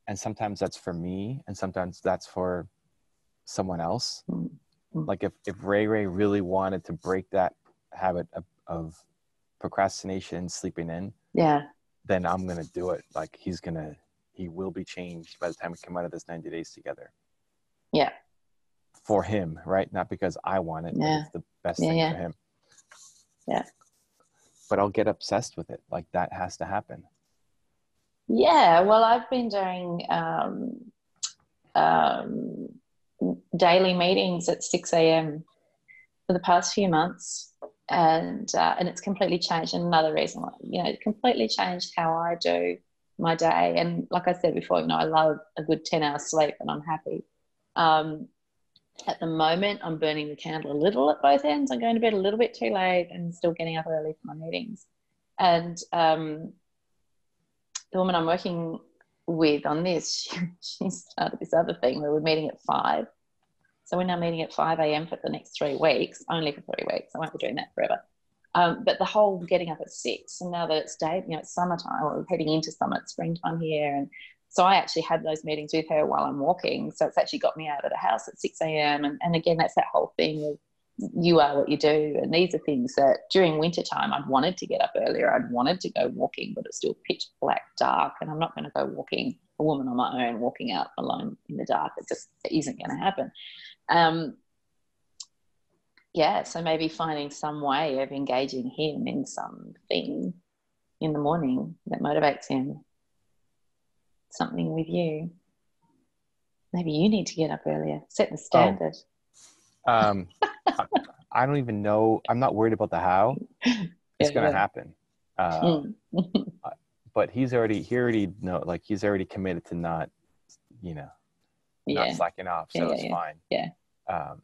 and sometimes that's for me and sometimes that's for someone else. Mm, mm. like if, if ray ray really wanted to break that habit of, of procrastination sleeping in Yeah. then i'm gonna do it like he's gonna he will be changed by the time we come out of this 90 days together Yeah. for him right not because i want it but Yeah. it's the best Yeah, thing yeah. for him Yeah. but i'll get obsessed with it like that has to happen Yeah, well, I've been doing um, um, daily meetings at 6 a.m. for the past few months. And, uh, and it's completely changed. And another reason, you know, it completely changed how I do my day. And like I said before, you know, I love a good 10 hours sleep and I'm happy. Um, at the moment, I'm burning the candle a little at both ends. I'm going to bed a little bit too late and still getting up early for my meetings. And um, the woman I'm working with on this, she, she started this other thing where we're meeting at five. So we're now meeting at 5 a.m. for the next three weeks, only for three weeks. I won't be doing that forever. Um, but the whole getting up at six, and now that it's day, you know, it's summertime, we're heading into summer, it's springtime here. And so I actually had those meetings with her while I'm walking. So it's actually got me out of the house at 6 a.m. And, and again, that's that whole thing of you are what you do. And these are things that during winter time, I'd wanted to get up earlier. I'd wanted to go walking, but it's still pitch black dark. And I'm not going to go walking, a woman on my own, walking out alone in the dark. It just isn't going to happen. Um, yeah, so maybe finding some way of engaging him in something in the morning that motivates him. Something with you. Maybe you need to get up earlier. Set the standard. um I, I don't even know i'm not worried about the how it's Yeah, gonna yeah. happen uh, Mm. but he's already he already know like he's already committed to not you know not yeah. slacking off so it's fine Yeah. Um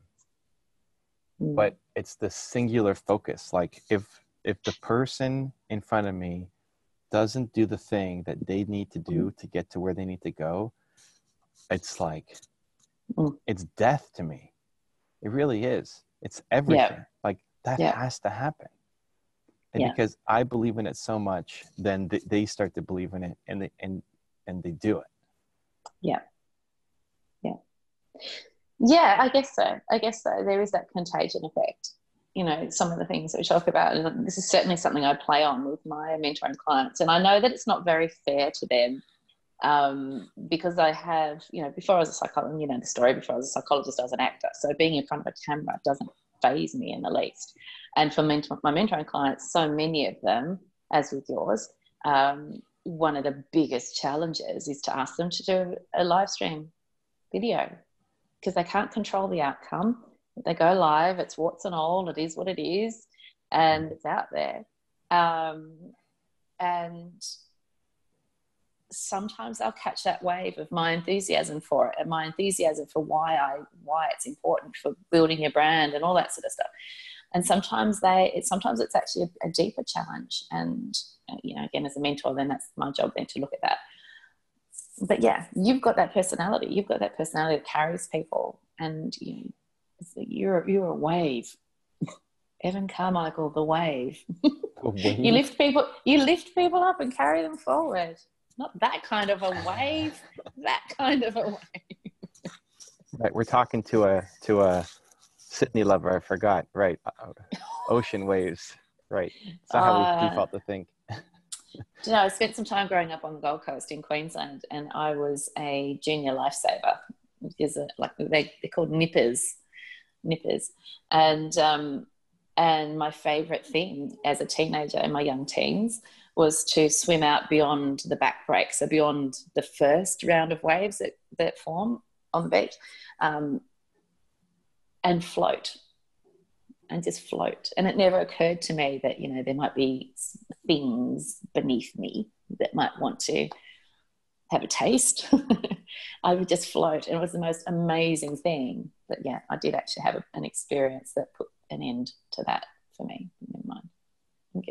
Mm. but it's the singular focus like if if the person in front of me doesn't do the thing that they need to do to get to where they need to go it's like Mm. it's death to me it really is it's everything like that Yeah. has to happen and Yeah. because i believe in it so much then th- they start to believe in it and they and and they do it Yeah. Yeah, I guess so. I guess so. There is that contagion effect. You know, some of the things that we talk about, and this is certainly something I play on with my mentoring clients. And I know that it's not very fair to them um, because I have, you know, before I was a psychologist, you know, the story before I was a psychologist, I was an actor. So being in front of a camera doesn't faze me in the least. And for mentor, my mentoring clients, so many of them, as with yours, um, one of the biggest challenges is to ask them to do a live stream video because they can't control the outcome. They go live, it's what's and all, it is what it is, and it's out there. Um, and sometimes I'll catch that wave of my enthusiasm for it and my enthusiasm for why I why it's important for building your brand and all that sort of stuff. And sometimes they it, sometimes it's actually a, a deeper challenge. And you know, again, as a mentor, then that's my job then to look at that but yeah, you've got that personality. You've got that personality that carries people, and you, you're you're a wave. Evan Carmichael, the wave. You lift people. You lift people up and carry them forward. Not that kind of a wave. that kind of a wave. right we're talking to a to a sydney lover i forgot right uh, ocean waves right it's not how Uh, we default to think you know, I spent some time growing up on the Gold Coast in Queensland, and I was a junior lifesaver. Is like they, they're called nippers, nippers, and um, And my favorite thing as a teenager in my young teens was to swim out beyond the back break, so beyond the first round of waves that, that form on the beach, um, and float and just float. And it never occurred to me that, you know, there might be things beneath me that might want to have a taste. I would just float. And it was the most amazing thing. But yeah, I did actually have a, an experience that put an end to that for me. Never mind.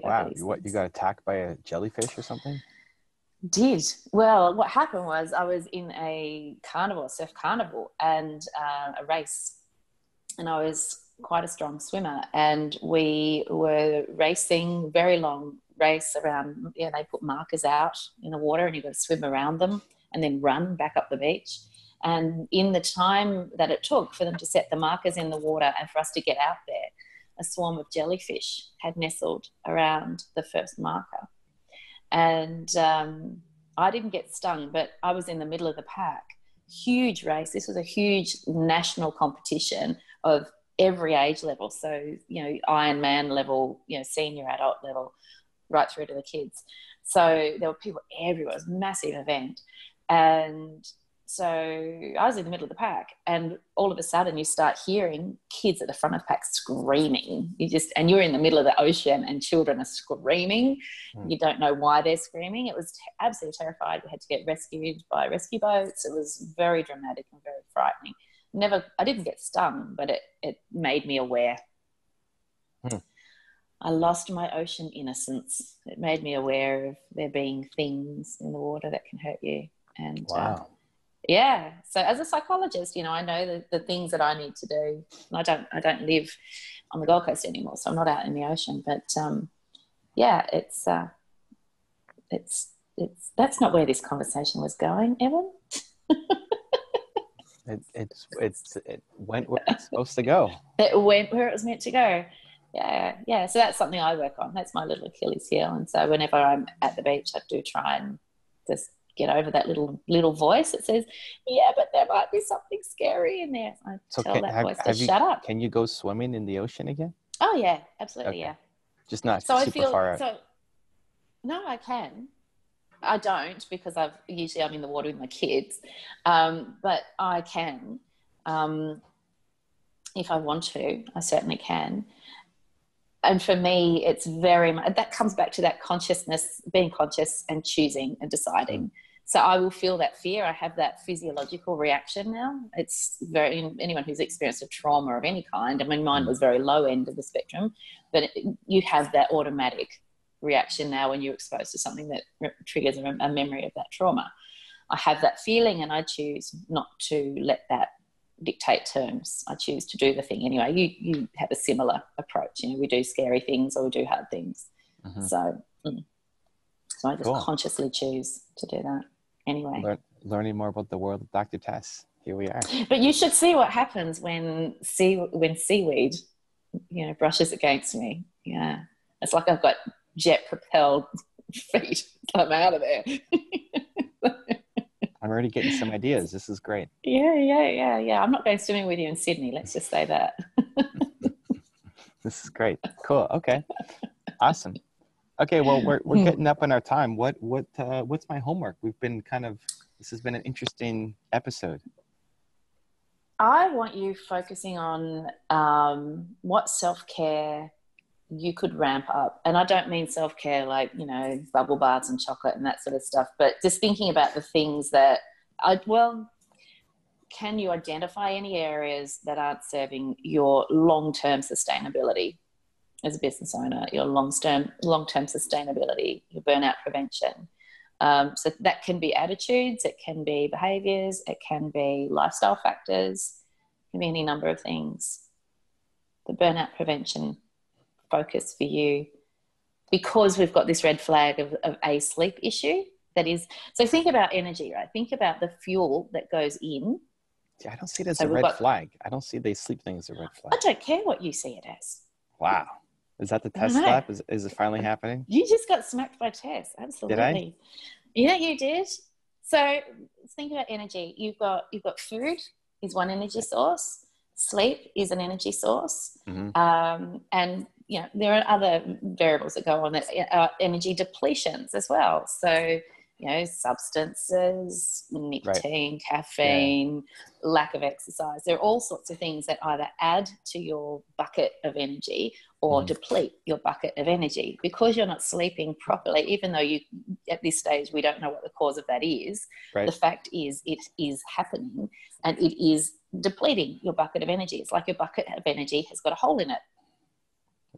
Wow. You, what, you got attacked by a jellyfish or something? Did. Well, what happened was I was in a carnival, surf carnival, and uh, a race. And I was quite a strong swimmer. And we were racing very long race around, yeah, they put markers out in the water and you've got to swim around them and then run back up the beach. And in the time that it took for them to set the markers in the water and for us to get out there, a swarm of jellyfish had nestled around the first marker. And um, I didn't get stung, but I was in the middle of the pack. Huge race. This was a huge national competition of every age level. So, you know, Ironman level, you know, senior adult level, right through to the kids. So there were people everywhere. It was a massive event. And so I was in the middle of the pack, and all of a sudden you start hearing kids at the front of the pack screaming. You just, and you're in the middle of the ocean, and children are screaming. Mm. You don't know why they're screaming. It was absolutely terrified. We had to get rescued by rescue boats. It was very dramatic and very frightening. Never, I didn't get stung, but it, it made me aware. Mm. I lost my ocean innocence. It made me aware of there being things in the water that can hurt you. And uh, wow. yeah, so as a psychologist, you know, I know the, the things that I need to do. And I don't, I don't live on the Gold Coast anymore, so I'm not out in the ocean. But um, yeah, it's, uh, it's, it's. That's not where this conversation was going, Evan. it, it's, it's, it went where it's supposed to go. It went where it was meant to go yeah, yeah. So that's something I work on. That's my little Achilles heel. And so whenever I'm at the beach, I do try and just get over that little little voice that says, "Yeah, but there might be something scary in there." I so tell can, that have, voice to you, shut up. Can you go swimming in the ocean again? Oh yeah, absolutely, okay. yeah. Just not so super I feel, far out. So, no, I can. I don't because I've usually I'm in the water with my kids, um, but I can. Um, if I want to, I certainly can. And for me it's very much that comes back to that consciousness being conscious and choosing and deciding. So i will feel that fear. I have that physiological reaction now. It's very anyone who's experienced a trauma of any kind i mean mine was very low end of the spectrum but you have that automatic reaction now when you're exposed to something that triggers a, a memory of that trauma i have that feeling and i choose not to let that dictate terms. I choose to do the thing anyway. You you have a similar approach. You know, we do scary things or we do hard things. Mm-hmm. So, mm. so I just cool. consciously choose to do that anyway. Learn, learning more about the world of Dr. Tess. Here we are. But you should see what happens when sea when seaweed, you know, brushes against me. Yeah, it's like I've got jet propelled feet. I'm out of there. I'm already getting some ideas. This is great. Yeah, yeah, yeah, yeah. I'm not going swimming with you in Sydney. Let's just say that. this is great. Cool. Okay. Awesome. Okay. Well, we're we're hmm. getting up on our time. What what uh, what's my homework? We've been kind of. This has been an interesting episode. I want you focusing on um, what self care you could ramp up. And I don't mean self care like, you know, bubble baths and chocolate and that sort of stuff, but just thinking about the things that I, well, can you identify any areas that aren't serving your long term sustainability as a business owner, your long term long term sustainability, your burnout prevention? Um, so that can be attitudes, it can be behaviors, it can be lifestyle factors, it can be any number of things. The burnout prevention focus for you because we've got this red flag of, of a sleep issue that is so think about energy right think about the fuel that goes in yeah, I don't see it as so a red got, flag. I don't see the sleep thing as a red flag. I don't care what you see it as. Wow. Is that the Tess slap? Is, is it finally happening? You just got smacked by Tess. Absolutely. Did I? Yeah, you did. So think about energy. You've got you've got food is one energy source. Sleep is an energy source. Mhm. Um, and, you know, there are other variables that go on that are energy depletions as well. So, you know, substances, nicotine, caffeine, lack of exercise. There are all sorts of things that either add to your bucket of energy or Mhm. deplete your bucket of energy because you're not sleeping properly, even though you, at this stage, we don't know what the cause of that is. Right. The fact is, it is happening and it is depleting your bucket of energy. It's like your bucket of energy has got a hole in it.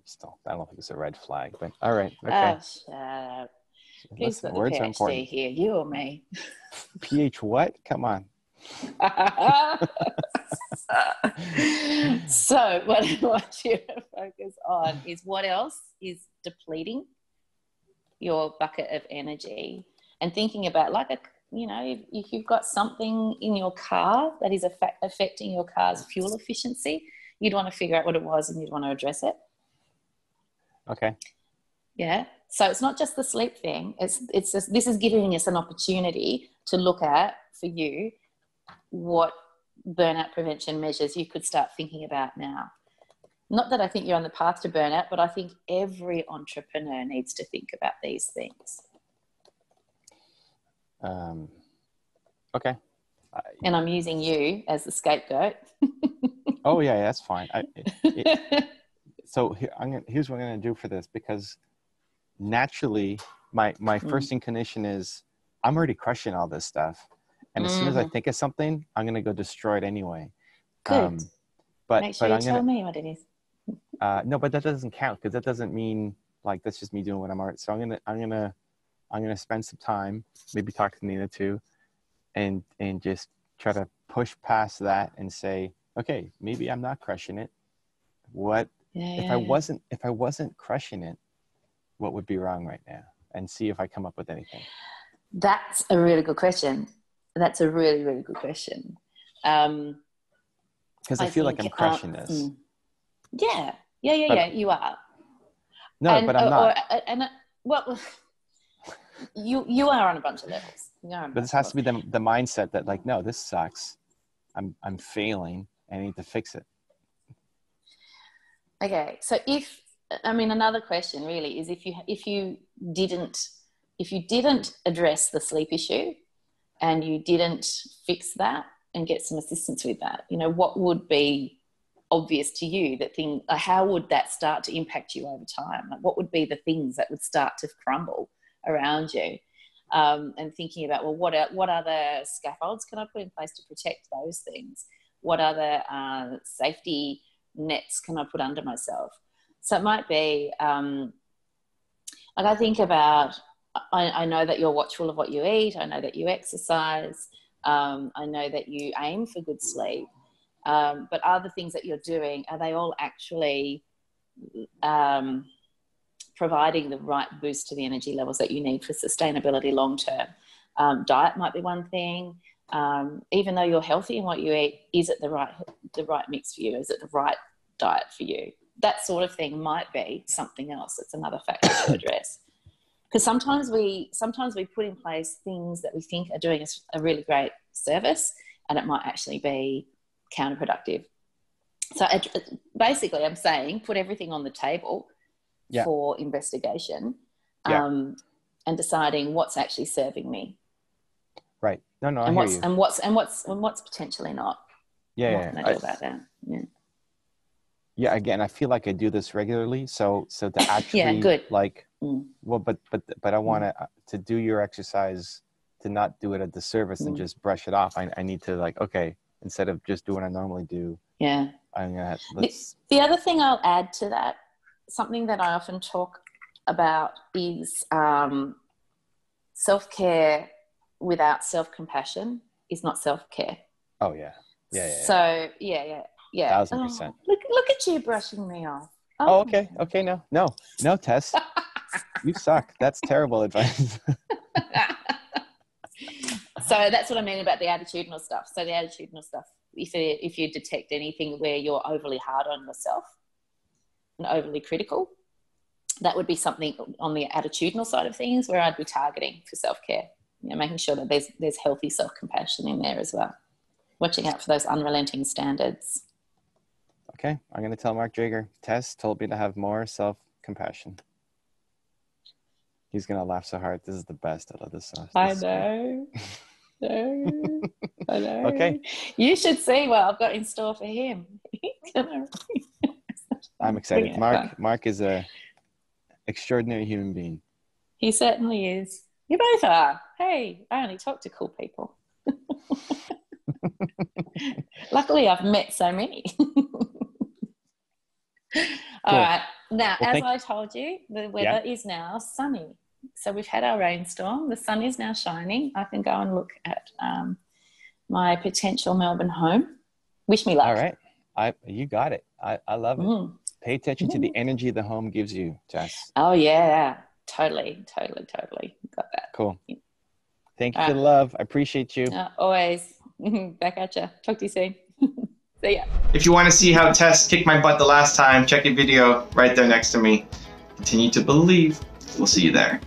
Still, I don't think it's a red flag, but all right. Okay. Oh, Who's Listen, words are important. here? You or me? PH what? Come on. so what I want you to focus on is what else is depleting your bucket of energy and thinking about like a you know if, if you've got something in your car that is affect, affecting your car's fuel efficiency you'd want to figure out what it was and you'd want to address it Okay. yeah so it's not just the sleep thing it's it's just this is giving us an opportunity to look at for you what burnout prevention measures you could start thinking about now not that i think you're on the path to burnout but i think every entrepreneur needs to think about these things Um, okay. I, and i'm using you as the scapegoat oh yeah, that's fine. I, it, it, so here, I'm gonna, here's what I'm going to do for this because naturally my my Mm. first inclination is I'm already crushing all this stuff, and as soon as I Mhm. think of something, I'm going to go destroy it anyway. good but make sure but you I'm tell gonna me what it is uh, no, but that doesn't count because that doesn't mean like that's just me doing what I'm already. So I'm gonna I'm gonna I'm gonna spend some time, maybe talk to Nina too, and and just try to push past that and say, okay, maybe I'm not crushing it. What yeah, if yeah, I yeah. wasn't if I wasn't crushing it? What would be wrong right now? And see if I come up with anything. That's a really good question. That's a really, really good question. Um, Because I, feel like I'm uh, crushing this. yeah, yeah, yeah, But- yeah. You are. No, and, but I'm or- not. Or, and uh, well, you you are on a bunch of levels. You are on a but this has to be the, the mindset that like, no, this sucks. I'm I'm failing. I need to fix it. Okay, so if I mean another question really is if you if you didn't if you didn't address the sleep issue and you didn't fix that and get some assistance with that, you know, what would be obvious to you that thing how would that start to impact you over time? Like what would be the things that would start to crumble around you? Um, and thinking about well what are, what other scaffolds can i put in place to protect those things? What other uh, safety nets can i put under myself so it might be um, like i think about I, I know that you're watchful of what you eat. I know that you exercise. Um, i know that you aim for good sleep. Um, but are the things that you're doing are they all actually um, providing the right boost to the energy levels that you need for sustainability long term? Um, diet might be one thing. Um, even though you're healthy in what you eat is it the right the right mix for you? Is it the right diet for you that sort of thing might be something else that's another factor to address because sometimes we sometimes we put in place things that we think are doing us a really great service and it might actually be counterproductive. So basically, I'm saying put everything on the table Yeah. for investigation Yeah. um, and deciding what's actually serving me Right. No, no, I and what's and what's and what's and what's potentially not. Yeah, yeah. I I- about that? Yeah. Yeah again i feel like i do this regularly so so to actually yeah, good. like Mm. well but but but i want to to do your exercise to not do it a disservice and Mm. just brush it off I, I need to like okay instead of just doing what i normally do Yeah. i'm gonna let's The other thing I'll add to that, something that I often talk about is um, self care without self compassion is not self care. oh yeah yeah, yeah. So yeah, yeah, yeah. Thousand Oh, percent. look, look at you brushing me off. oh, oh. okay okay no no no tess you suck that's terrible advice so that's what I mean about the attitudinal stuff. So the attitudinal stuff, if it, if you detect anything where you're overly hard on yourself and overly critical, that would be something on the attitudinal side of things where I'd be targeting for self care. You know, making sure that there's there's healthy self compassion in there as well. Watching out for those unrelenting standards. Okay, I'm gonna tell Mark Drager. Tess told me to have more self-compassion. He's gonna laugh so hard. This is the best. I love this song. I This is great. know. No, I know. Okay. You should see what I've got in store for him. I'm excited. Mark. Mark is a extraordinary human being. he certainly is. You both are. Hey, I only talk to cool people. Luckily, I've met so many. All Cool. right. Now, Well, as I told you, the weather is now sunny. So we've had our rainstorm. The sun is now shining. I can go and look at um, my potential Melbourne home. Wish me luck. All right. I you got it. I, I love it. Mm. Pay attention to the energy the home gives you, Jess. Oh yeah, totally, totally, totally. Got that. Cool. Thank you for the love. I appreciate you. Uh, always. Back at you. Talk to you soon. See ya. If you want to see how Tess kicked my butt the last time, check a video right there next to me. Continue to believe. We'll see you there.